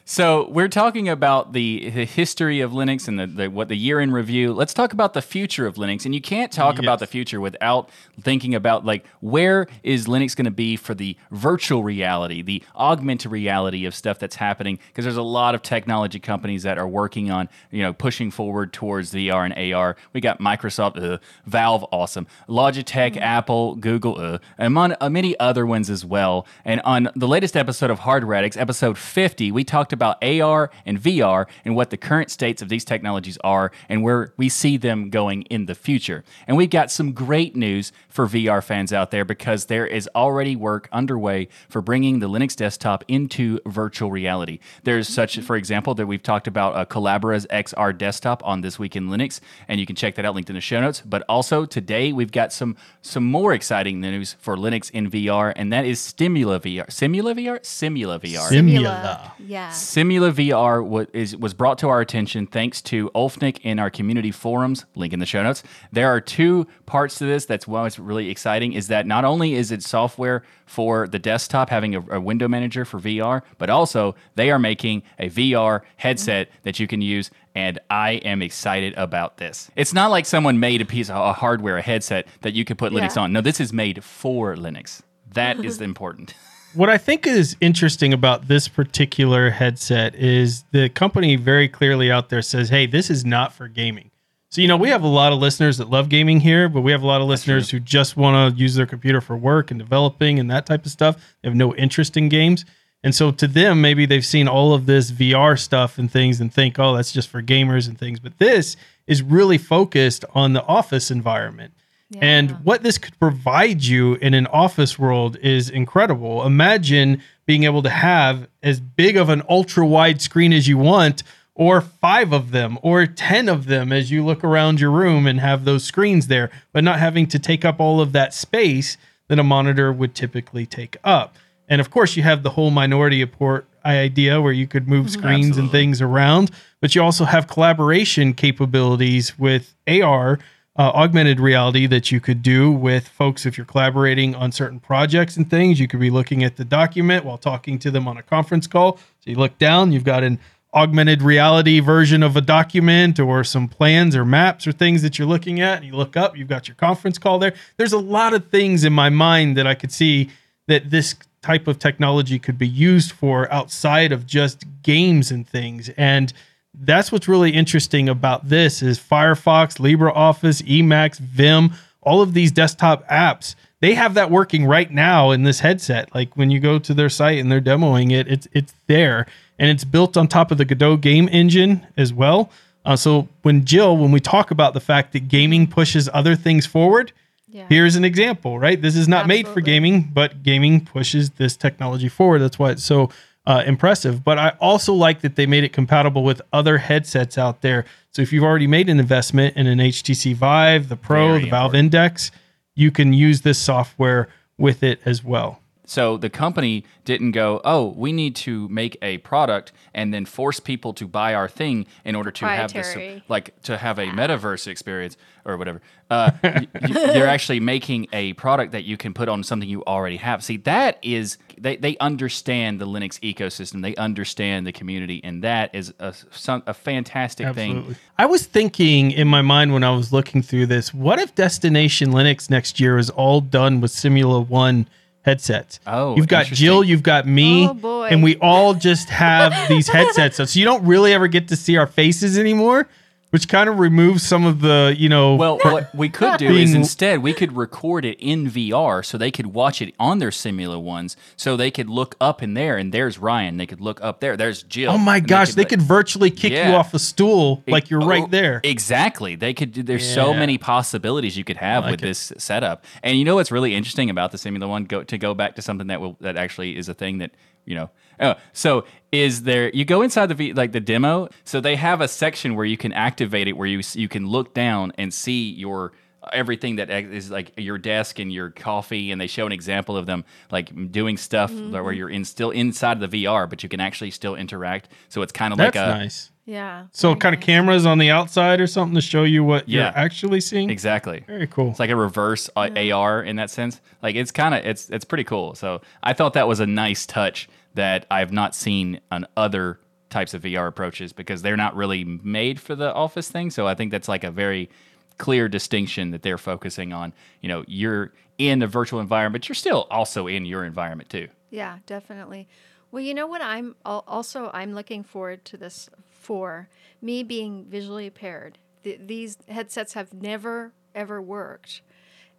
So we're talking about the, the history of Linux and the, the what the year in review. Let's talk about the future of Linux. And you can't talk about the future without thinking about like where is Linux going to be for the virtual reality, the augmented reality of stuff that's happening. Because there's a lot of technology companies that are working on you know pushing forward towards VR and AR. We got Microsoft, uh, Valve, awesome, Logitech, Apple, Google, uh, and uh, many other ones as well. And on the latest episode of Hardware Addicts, episode 50, we talked about AR and VR and what the current states of these technologies are and where we see them going in the future. And we've got some great news for VR fans out there because there is already work underway for bringing the Linux desktop into virtual reality. There's such, for example, that we've talked about a Collabora's XR desktop on This Week in Linux, and you can check that out linked in the show notes. But also today we've got some some more exciting news for Linux in VR, and that is Stimula VR. Simula VR? Simula VR. Simula. Yeah. Simula VR was, is, was brought to our attention thanks to Ulfnic in our community forums, link in the show notes. There are two parts to this. That's what's really exciting is that not only is it software for the desktop, having a, a window manager for VR, but also they are making a VR headset that you can use. And I am excited about this. It's not like someone made a piece of a hardware, a headset that you could put Linux on. No, this is made for Linux. That is important. What I think is interesting about this particular headset is the company very clearly out there says, hey, this is not for gaming. So, you know, we have a lot of listeners that love gaming here, but we have a lot of listeners who just want to use their computer for work and developing and that type of stuff. They have no interest in games. And so to them, maybe they've seen all of this VR stuff and things and think, oh, that's just for gamers and things. But this is really focused on the office environment. And what this could provide you in an office world is incredible. Imagine being able to have as big of an ultra wide screen as you want, or five of them, or 10 of them as you look around your room and have those screens there, but not having to take up all of that space that a monitor would typically take up. And of course, you have the whole minority report idea where you could move screens and things around, but you also have collaboration capabilities with AR uh, augmented reality that you could do with folks if you're collaborating on certain projects and things. You could be looking at the document while talking to them on a conference call. So you look down, you've got an augmented reality version of a document or some plans or maps or things that you're looking at. And you look up, you've got your conference call there. There's a lot of things in my mind that I could see that this type of technology could be used for outside of just games and things. And that's what's really interesting about this is Firefox, LibreOffice, Emacs, Vim, all of these desktop apps. They have that working right now in this headset. Like when you go to their site and they're demoing it, it's it's there and it's built on top of the Godot game engine as well. Uh, so when Jill, when we talk about the fact that gaming pushes other things forward, Yeah. here's an example, right? This is not made for gaming, but gaming pushes this technology forward. That's why it's so uh, impressive. But I also like that they made it compatible with other headsets out there. So if you've already made an investment in an HTC Vive, the Pro, Very the Valve Index, you can use this software with it as well. So the company didn't go, oh, we need to make a product and then force people to buy our thing in order to have this, like to have a metaverse experience or whatever. Uh, y- y- they're actually making a product that you can put on something you already have. See, that is they, they understand the Linux ecosystem. They understand the community, and that is a some, a fantastic Absolutely. thing. I was thinking in my mind when I was looking through this, what if Destination Linux next year is all done with Simula One headsets? Oh, you've got. Jill, you've got me, Oh, boy. and we all just have these headsets. So you don't really ever get to see our faces anymore, which kind of removes some of the, you know, Well, what we could do is instead we could record it in VR so they could watch it on their Simula ones, so they could look up in there and there's Ryan. They could look up there. There's Jill. oh my gosh, they be could virtually kick you off a stool like you're Oh, right there. Exactly. They could. do- There's so many possibilities you could have like with it. this setup. And you know what's really interesting about the Simula one? Go to go back to something that will that actually is a thing that you know. Oh, so is there? You go inside the v, like the demo. So they have a section where you can activate it, where you you can look down and see your everything that is like your desk and your coffee and they show an example of them like doing stuff where you're in still inside the VR but you can actually still interact so it's kind of like That's a nice. Yeah. So very kind of cameras on the outside or something to show you what Yeah. you're actually seeing. exactly Very cool. It's like a reverse uh, AR in that sense. Like it's kind of it's it's pretty cool. So I thought that was a nice touch that I've not seen on other types of VR approaches because they're not really made for the office thing. So I think that's like a very clear distinction that they're focusing on. You know, you're in a virtual environment, you're still also in your environment too. Yeah, definitely. Well, you know what? I'm also I'm looking forward to this for me being visually impaired. Th- these headsets have never ever worked,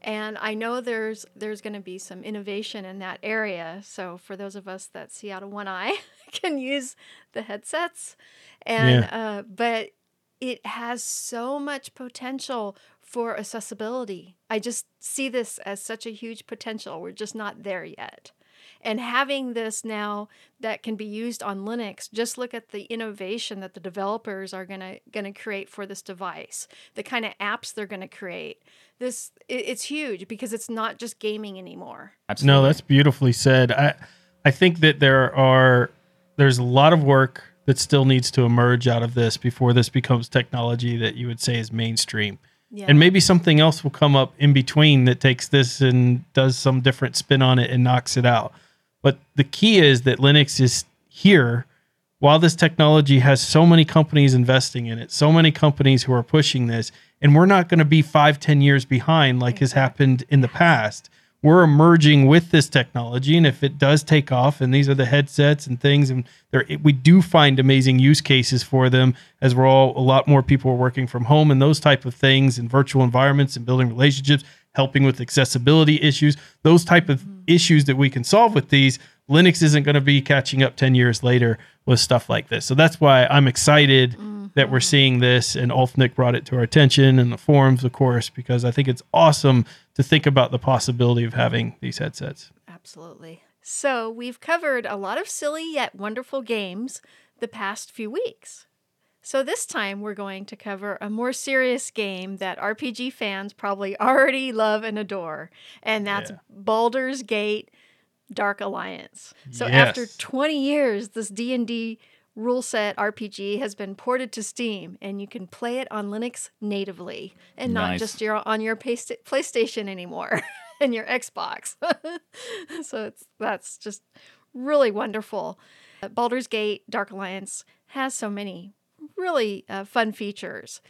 and I know there's there's going to be some innovation in that area. So for those of us that see out of one eye, can use the headsets, and uh, but it has so much potential for accessibility. I just see this as such a huge potential. We're just not there yet. And having this now that can be used on Linux, just look at the innovation that the developers are gonna gonna create for this device, the kind of apps they're gonna create. This it, it's huge because it's not just gaming anymore. Absolutely. No, that's beautifully said. I I think that there are there's a lot of work that still needs to emerge out of this before this becomes technology that you would say is mainstream. Yeah. And maybe something else will come up in between that takes this and does some different spin on it and knocks it out. But the key is that Linux is here while this technology has so many companies investing in it, so many companies who are pushing this, and we're not going to be five, ten years behind like has happened in the past. We're emerging with this technology, and if it does take off, and these are the headsets and things, and there we do find amazing use cases for them as we're all a lot more people are working from home and those type of things in virtual environments and building relationships, helping with accessibility issues, those type of mm-hmm. issues that we can solve with these. Linux isn't going to be catching up 10 years later with stuff like this. So that's why I'm excited that we're mm-hmm. seeing this. And Ulfnic brought it to our attention and the forums, of course, because I think it's awesome to think about the possibility of having these headsets. Absolutely. So, we've covered a lot of silly yet wonderful games the past few weeks. So, this time we're going to cover a more serious game that RPG fans probably already love and adore, and that's Yeah. Baldur's Gate Dark Alliance. So, after 20 years, this D&D rule set RPG has been ported to Steam and you can play it on Linux natively and not just your on your PlayStation anymore and your Xbox. so it's that's just really wonderful. Baldur's Gate Dark Alliance has so many really uh, fun features.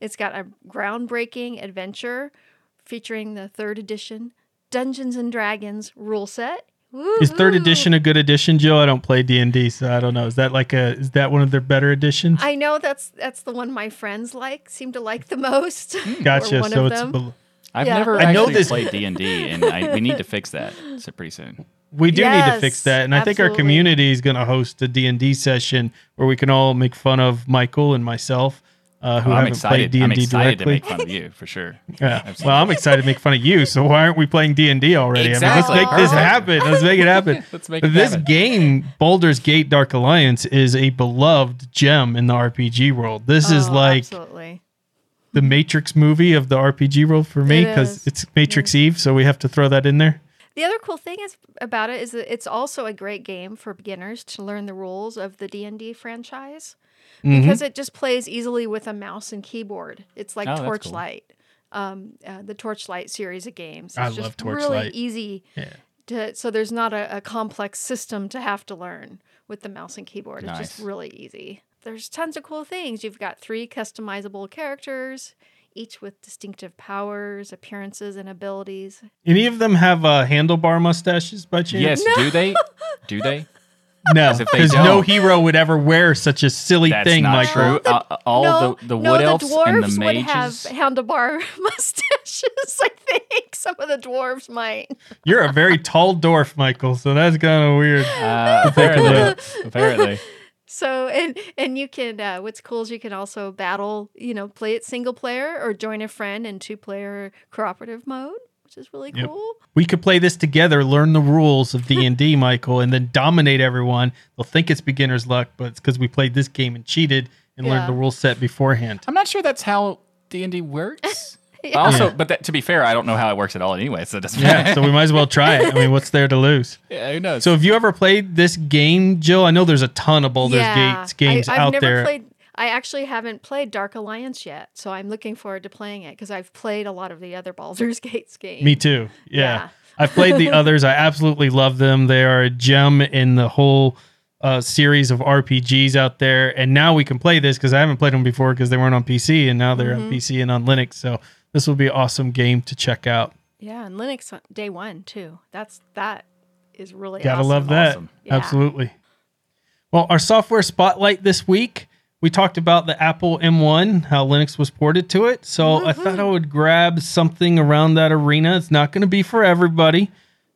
It's got a groundbreaking adventure featuring the third edition Dungeons and Dragons rule set. Is third edition a good edition, Joe? I don't play D and D, so I don't know. Is that like a is that one of their better editions? I know that's that's the one my friends like, seem to like the most. gotcha. one So of it's them. bel- I've Yeah. never I know this- played D and D, and I, we need to fix that so pretty soon. We do need to fix that, and I think our community is going to host a D and D session where we can all make fun of Michael and myself, uh, who Well, I'm haven't played excited. D I'm and D excited to directly. make fun of you for sure. Yeah. Well, I'm excited to make fun of you. So why aren't we playing D and D already? I mean, let's make this happen. Let's make it happen. Let's make But it this happen. game, Baldur's Gate Dark Alliance, is a beloved gem in the RPG world. This is Oh, like absolutely. the Matrix movie of the RPG world for me because is. it's Matrix Eve, so we have to throw that in there. The other cool thing is about it is that it's also a great game for beginners to learn the rules of the D and D franchise Mhm. because it just plays easily with a mouse and keyboard. It's like Oh, that's cool. Torchlight, um, uh, the Torchlight series of games. It's I just love Really easy Yeah. to so there's not a, a complex system to have to learn with the mouse and keyboard. It's Nice. just really easy. There's tons of cool things. You've got three customizable characters, each with distinctive powers, appearances, and abilities. Any of them have uh, handlebar mustaches by chance? Yes, do they? Do they? No, 'Cause because no hero would ever wear such a silly That's thing, not Michael. true. Uh, all no, the, the no, wood the elves dwarves and the would have handlebar mustaches. I think some of the dwarves might. You're a very tall dwarf, Michael, so that's kind of weird. Uh, apparently, apparently. So and and you can uh, what's cool is you can also battle, you know, play it single player or join a friend in two player cooperative mode, which is really Yep. cool. We could play this together, learn the rules of D and D, Michael, and then dominate everyone. They'll think it's beginner's luck, but it's because we played this game and cheated and Yeah. learned the rule set beforehand. I'm not sure that's how D and D works. Yeah. Also, but that, to be fair, I don't know how it works at all anyway. So it doesn't Yeah, matter. so we might as well try it. I mean, what's there to lose? yeah, who knows? So, have you ever played this game, Jill? I know there's a ton of Baldur's Gates games I, I've out never there. played. I actually haven't played Dark Alliance yet, so I'm looking forward to playing it because I've played a lot of the other Baldur's Gates games. Me too. Yeah. Yeah. I've played the others. I absolutely love them. They are a gem in the whole uh, series of RPGs out there. And now we can play this because I haven't played them before because they weren't on PC and now they're on Mm-hmm. PC and on Linux. So this will be an awesome game to check out. Yeah, and Linux day one too. That's that is really Gotta awesome. love that. Awesome. Yeah. Absolutely. Well, our software spotlight this week, we talked about the Apple M1, how Linux was ported to it. So I thought I would grab something around that arena. It's not going to be for everybody.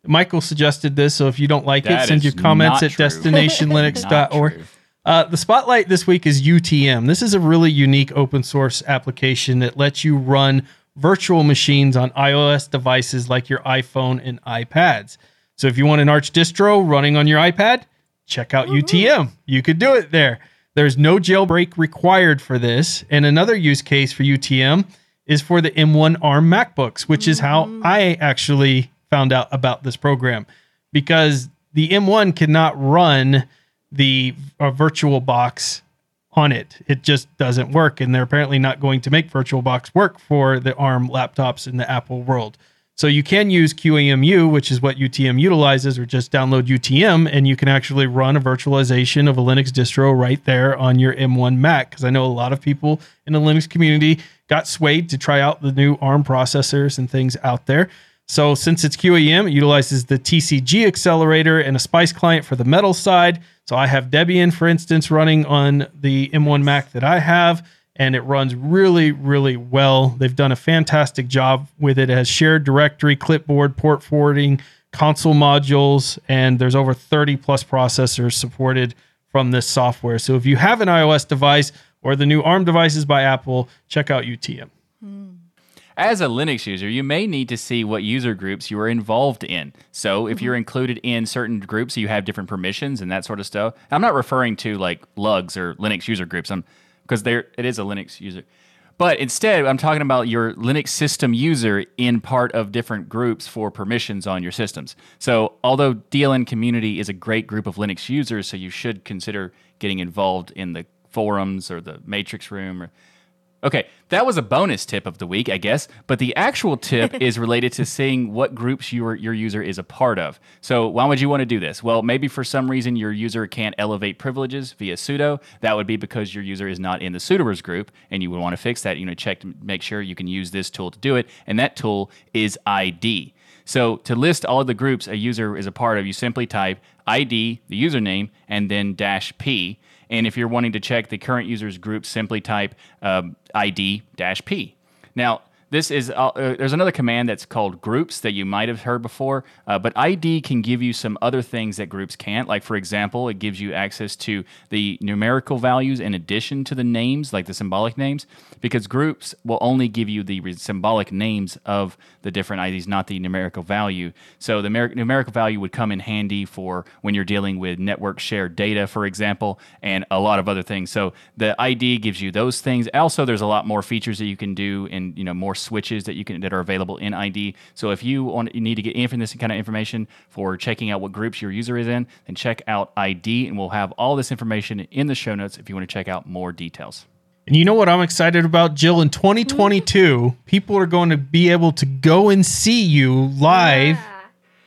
Michael suggested this, so if you don't like That it, send your comments at destinationlinux.org. Uh, the spotlight this week is UTM. This is a really unique open source application that lets you run virtual machines on iOS devices like your iPhone and iPads. So if you want an Arch distro running on your iPad, check out UTM. You could do it there. There's no jailbreak required for this. And another use case for UTM is for the M1 ARM MacBooks, which is how I actually found out about this program because the M1 cannot run the uh, virtual box on it. It just doesn't work. And they're apparently not going to make VirtualBox work for the ARM laptops in the Apple world. So you can use QEMU, which is what UTM utilizes, or just download UTM and you can actually run a virtualization of a Linux distro right there on your M1 Mac. Because I know a lot of people in the Linux community got swayed to try out the new ARM processors and things out there. So since it's QEM, it utilizes the TCG accelerator and a Spice client for the metal side. So I have Debian, for instance, running on the M1 Mac that I have, and it runs really, really well. They've done a fantastic job with it. It has shared directory, clipboard, port forwarding, console modules, and there's over 30 plus processors supported from this software. So if you have an iOS device or the new ARM devices by Apple, check out UTM. Hmm. As a Linux user, you may need to see what user groups you are involved in. So, if mm-hmm. you're included in certain groups, you have different permissions and that sort of stuff. I'm not referring to like lugs or Linux user groups, I'm because there it is a Linux user. But instead, I'm talking about your Linux system user in part of different groups for permissions on your systems. So, although DLN community is a great group of Linux users, so you should consider getting involved in the forums or the matrix room or Okay, that was a bonus tip of the week, I guess. But the actual tip is related to seeing what groups your your user is a part of. So why would you want to do this? Well, maybe for some reason your user can't elevate privileges via sudo. That would be because your user is not in the sudoers group, and you would want to fix that. You know, check to make sure you can use this tool to do it, and that tool is ID. So to list all of the groups a user is a part of, you simply type ID, the username, and then dash P. And if you're wanting to check the current user's group, simply type um, ID dash P. Now, this is uh, uh, there's another command that's called groups that you might have heard before, uh, but ID can give you some other things that groups can't. Like for example, it gives you access to the numerical values in addition to the names, like the symbolic names, because groups will only give you the re- symbolic names of the different IDs, not the numerical value. So the numer- numerical value would come in handy for when you're dealing with network shared data, for example, and a lot of other things. So the ID gives you those things. Also, there's a lot more features that you can do and you know more switches that you can that are available in ID. So if you want you need to get any this kind of information for checking out what groups your user is in, then check out ID, and we'll have all this information in the show notes if you want to check out more details. And you know what I'm excited about, Jill? In 2022, mm-hmm. people are going to be able to go and see you live. Yeah.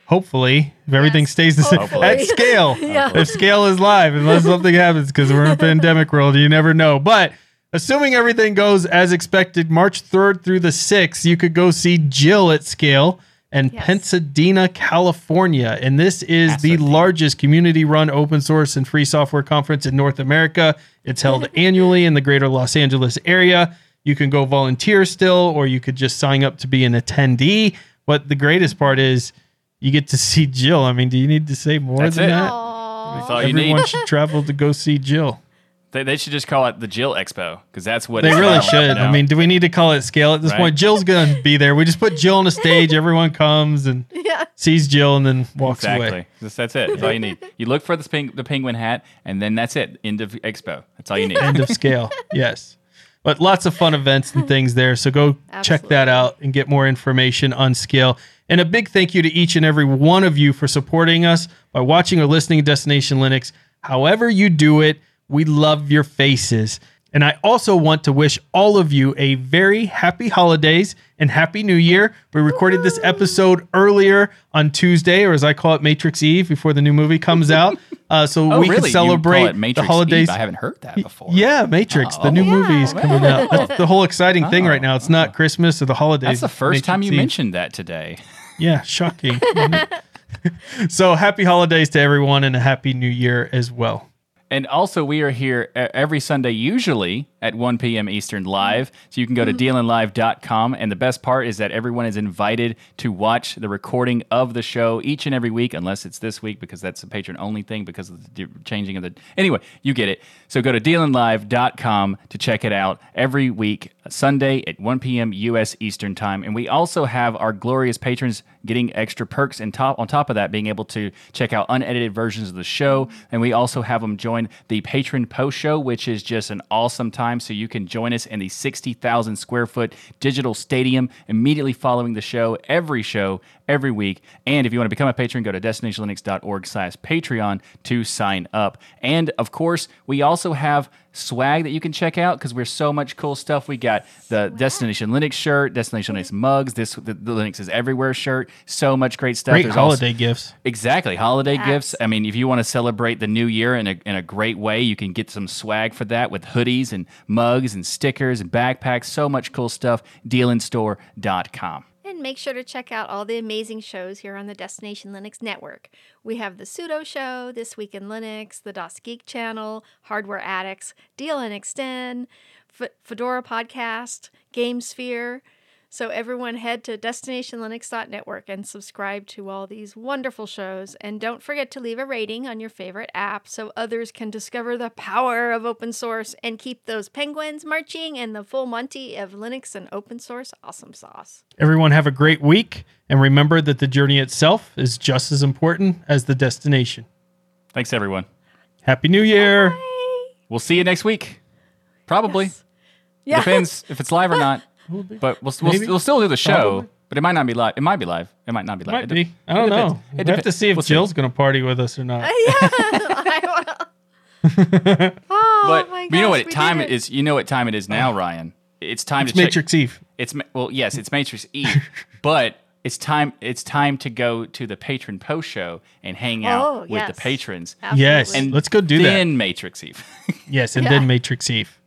Hopefully, if everything Yes, stays the same at scale. Yeah. If scale is live, unless something happens, because we're in a pandemic world, you never know. But assuming everything goes as expected, March 3rd through the 6th, you could go see Jill at scale in Yes. Pasadena, California. And this is the largest community run open source and free software conference in North America. It's held annually in the greater Los Angeles area. You can go volunteer still, or you could just sign up to be an attendee. But the greatest part is you get to see Jill. I mean, do you need to say more That's than it. that? Aw. That's all you Everyone need. should travel to go see Jill. They, they should just call it the Jill Expo because that's what They it's really about, should. you know? I mean, do we need to call it scale at this Right. point? Jill's going to be there. We just put Jill on a stage. Everyone comes and Yeah. sees Jill and then walks exactly. away. That's, that's it. That's all you need. You look for the, peng- the penguin hat, and then that's it. End of expo. That's all you need. End of scale. Yes. But lots of fun events and things there. So go check that out and get more information on scale. And a big thank you to each and every one of you for supporting us by watching or listening to Destination Linux. However, you do it, we love your faces. And I also want to wish all of you a very happy holidays and happy new year. We recorded this episode earlier on Tuesday, or as I call it, Matrix Eve, before the new movie comes out. Uh, so Oh, we really? can celebrate the holidays. Eve? I haven't heard that before. Yeah, Matrix. the Oh. new Yeah. movie is coming out. That's the whole exciting thing Oh. right now. It's not Christmas or the holidays. That's the first time you Eve. mentioned that today. Yeah, shocking. so happy holidays to everyone and a happy new year as well. And also, we are here every Sunday, usually at 1 p.m. Eastern live. So you can go to mm-hmm. dealinlive.com. And the best part is that everyone is invited to watch the recording of the show each and every week, unless it's this week because that's a patron only thing because of the changing of the. Anyway, you get it. So go to dealinlive.com to check it out every week, Sunday at 1 p.m. U.S. Eastern Time. And we also have our glorious patrons getting extra perks and top on top of that being able to check out unedited versions of the show and we also have them join the patron post show which is just an awesome time so you can join us in the 60,000 square foot digital stadium immediately following the show. Every show every week and if you want to become a patron go to destinationlinux.org slash patreon to sign up and of course we also have swag that you can check out because we're so much cool stuff. We got the Destination Linux shirt, Destination Linux mugs, this the, the Linux is everywhere shirt. So much great stuff. Great There's also- holiday gifts. Exactly, holiday Yes. gifts. I mean, if you want to celebrate the new year in a, in a great way, you can get some swag for that with hoodies and mugs and stickers and backpacks. So much cool stuff. Dealinstore.com. And make sure to check out all the amazing shows here on the Destination Linux Network. We have the Sudo Show, This Week in Linux, the DasGeek Channel, Hardware Addicts, DLN Xtend, F- Fedora Podcast, GameSphere. So everyone head to destinationlinux.network and subscribe to all these wonderful shows. And don't forget to leave a rating on your favorite app so others can discover the power of open source and keep those penguins marching and the full Monty of Linux and open source awesome sauce. Everyone have a great week and remember that the journey itself is just as important as the destination. Thanks, everyone. Happy New Year. Bye. We'll see you next week. Probably. Yes. Yeah. Depends if it's live or not. But we'll, we'll, we'll still do the show. Probably. But it might not be live. It might be live. It might not be live. Might It de- be. I don't it know. It We have to see if We'll. Jill's going to party with us or not. yeah, I will. Oh, But my you know what time did it is. You know what time it is now, oh. Ryan. It's time It's to check. Matrix Eve. It's well, yes, it's Matrix Eve, but it's time. It's time to go to the patron post show and hang oh, out Oh, with yes. the patrons. Yes. and Let's go do that. then Matrix Eve. Yes, and Yeah. then Matrix Eve.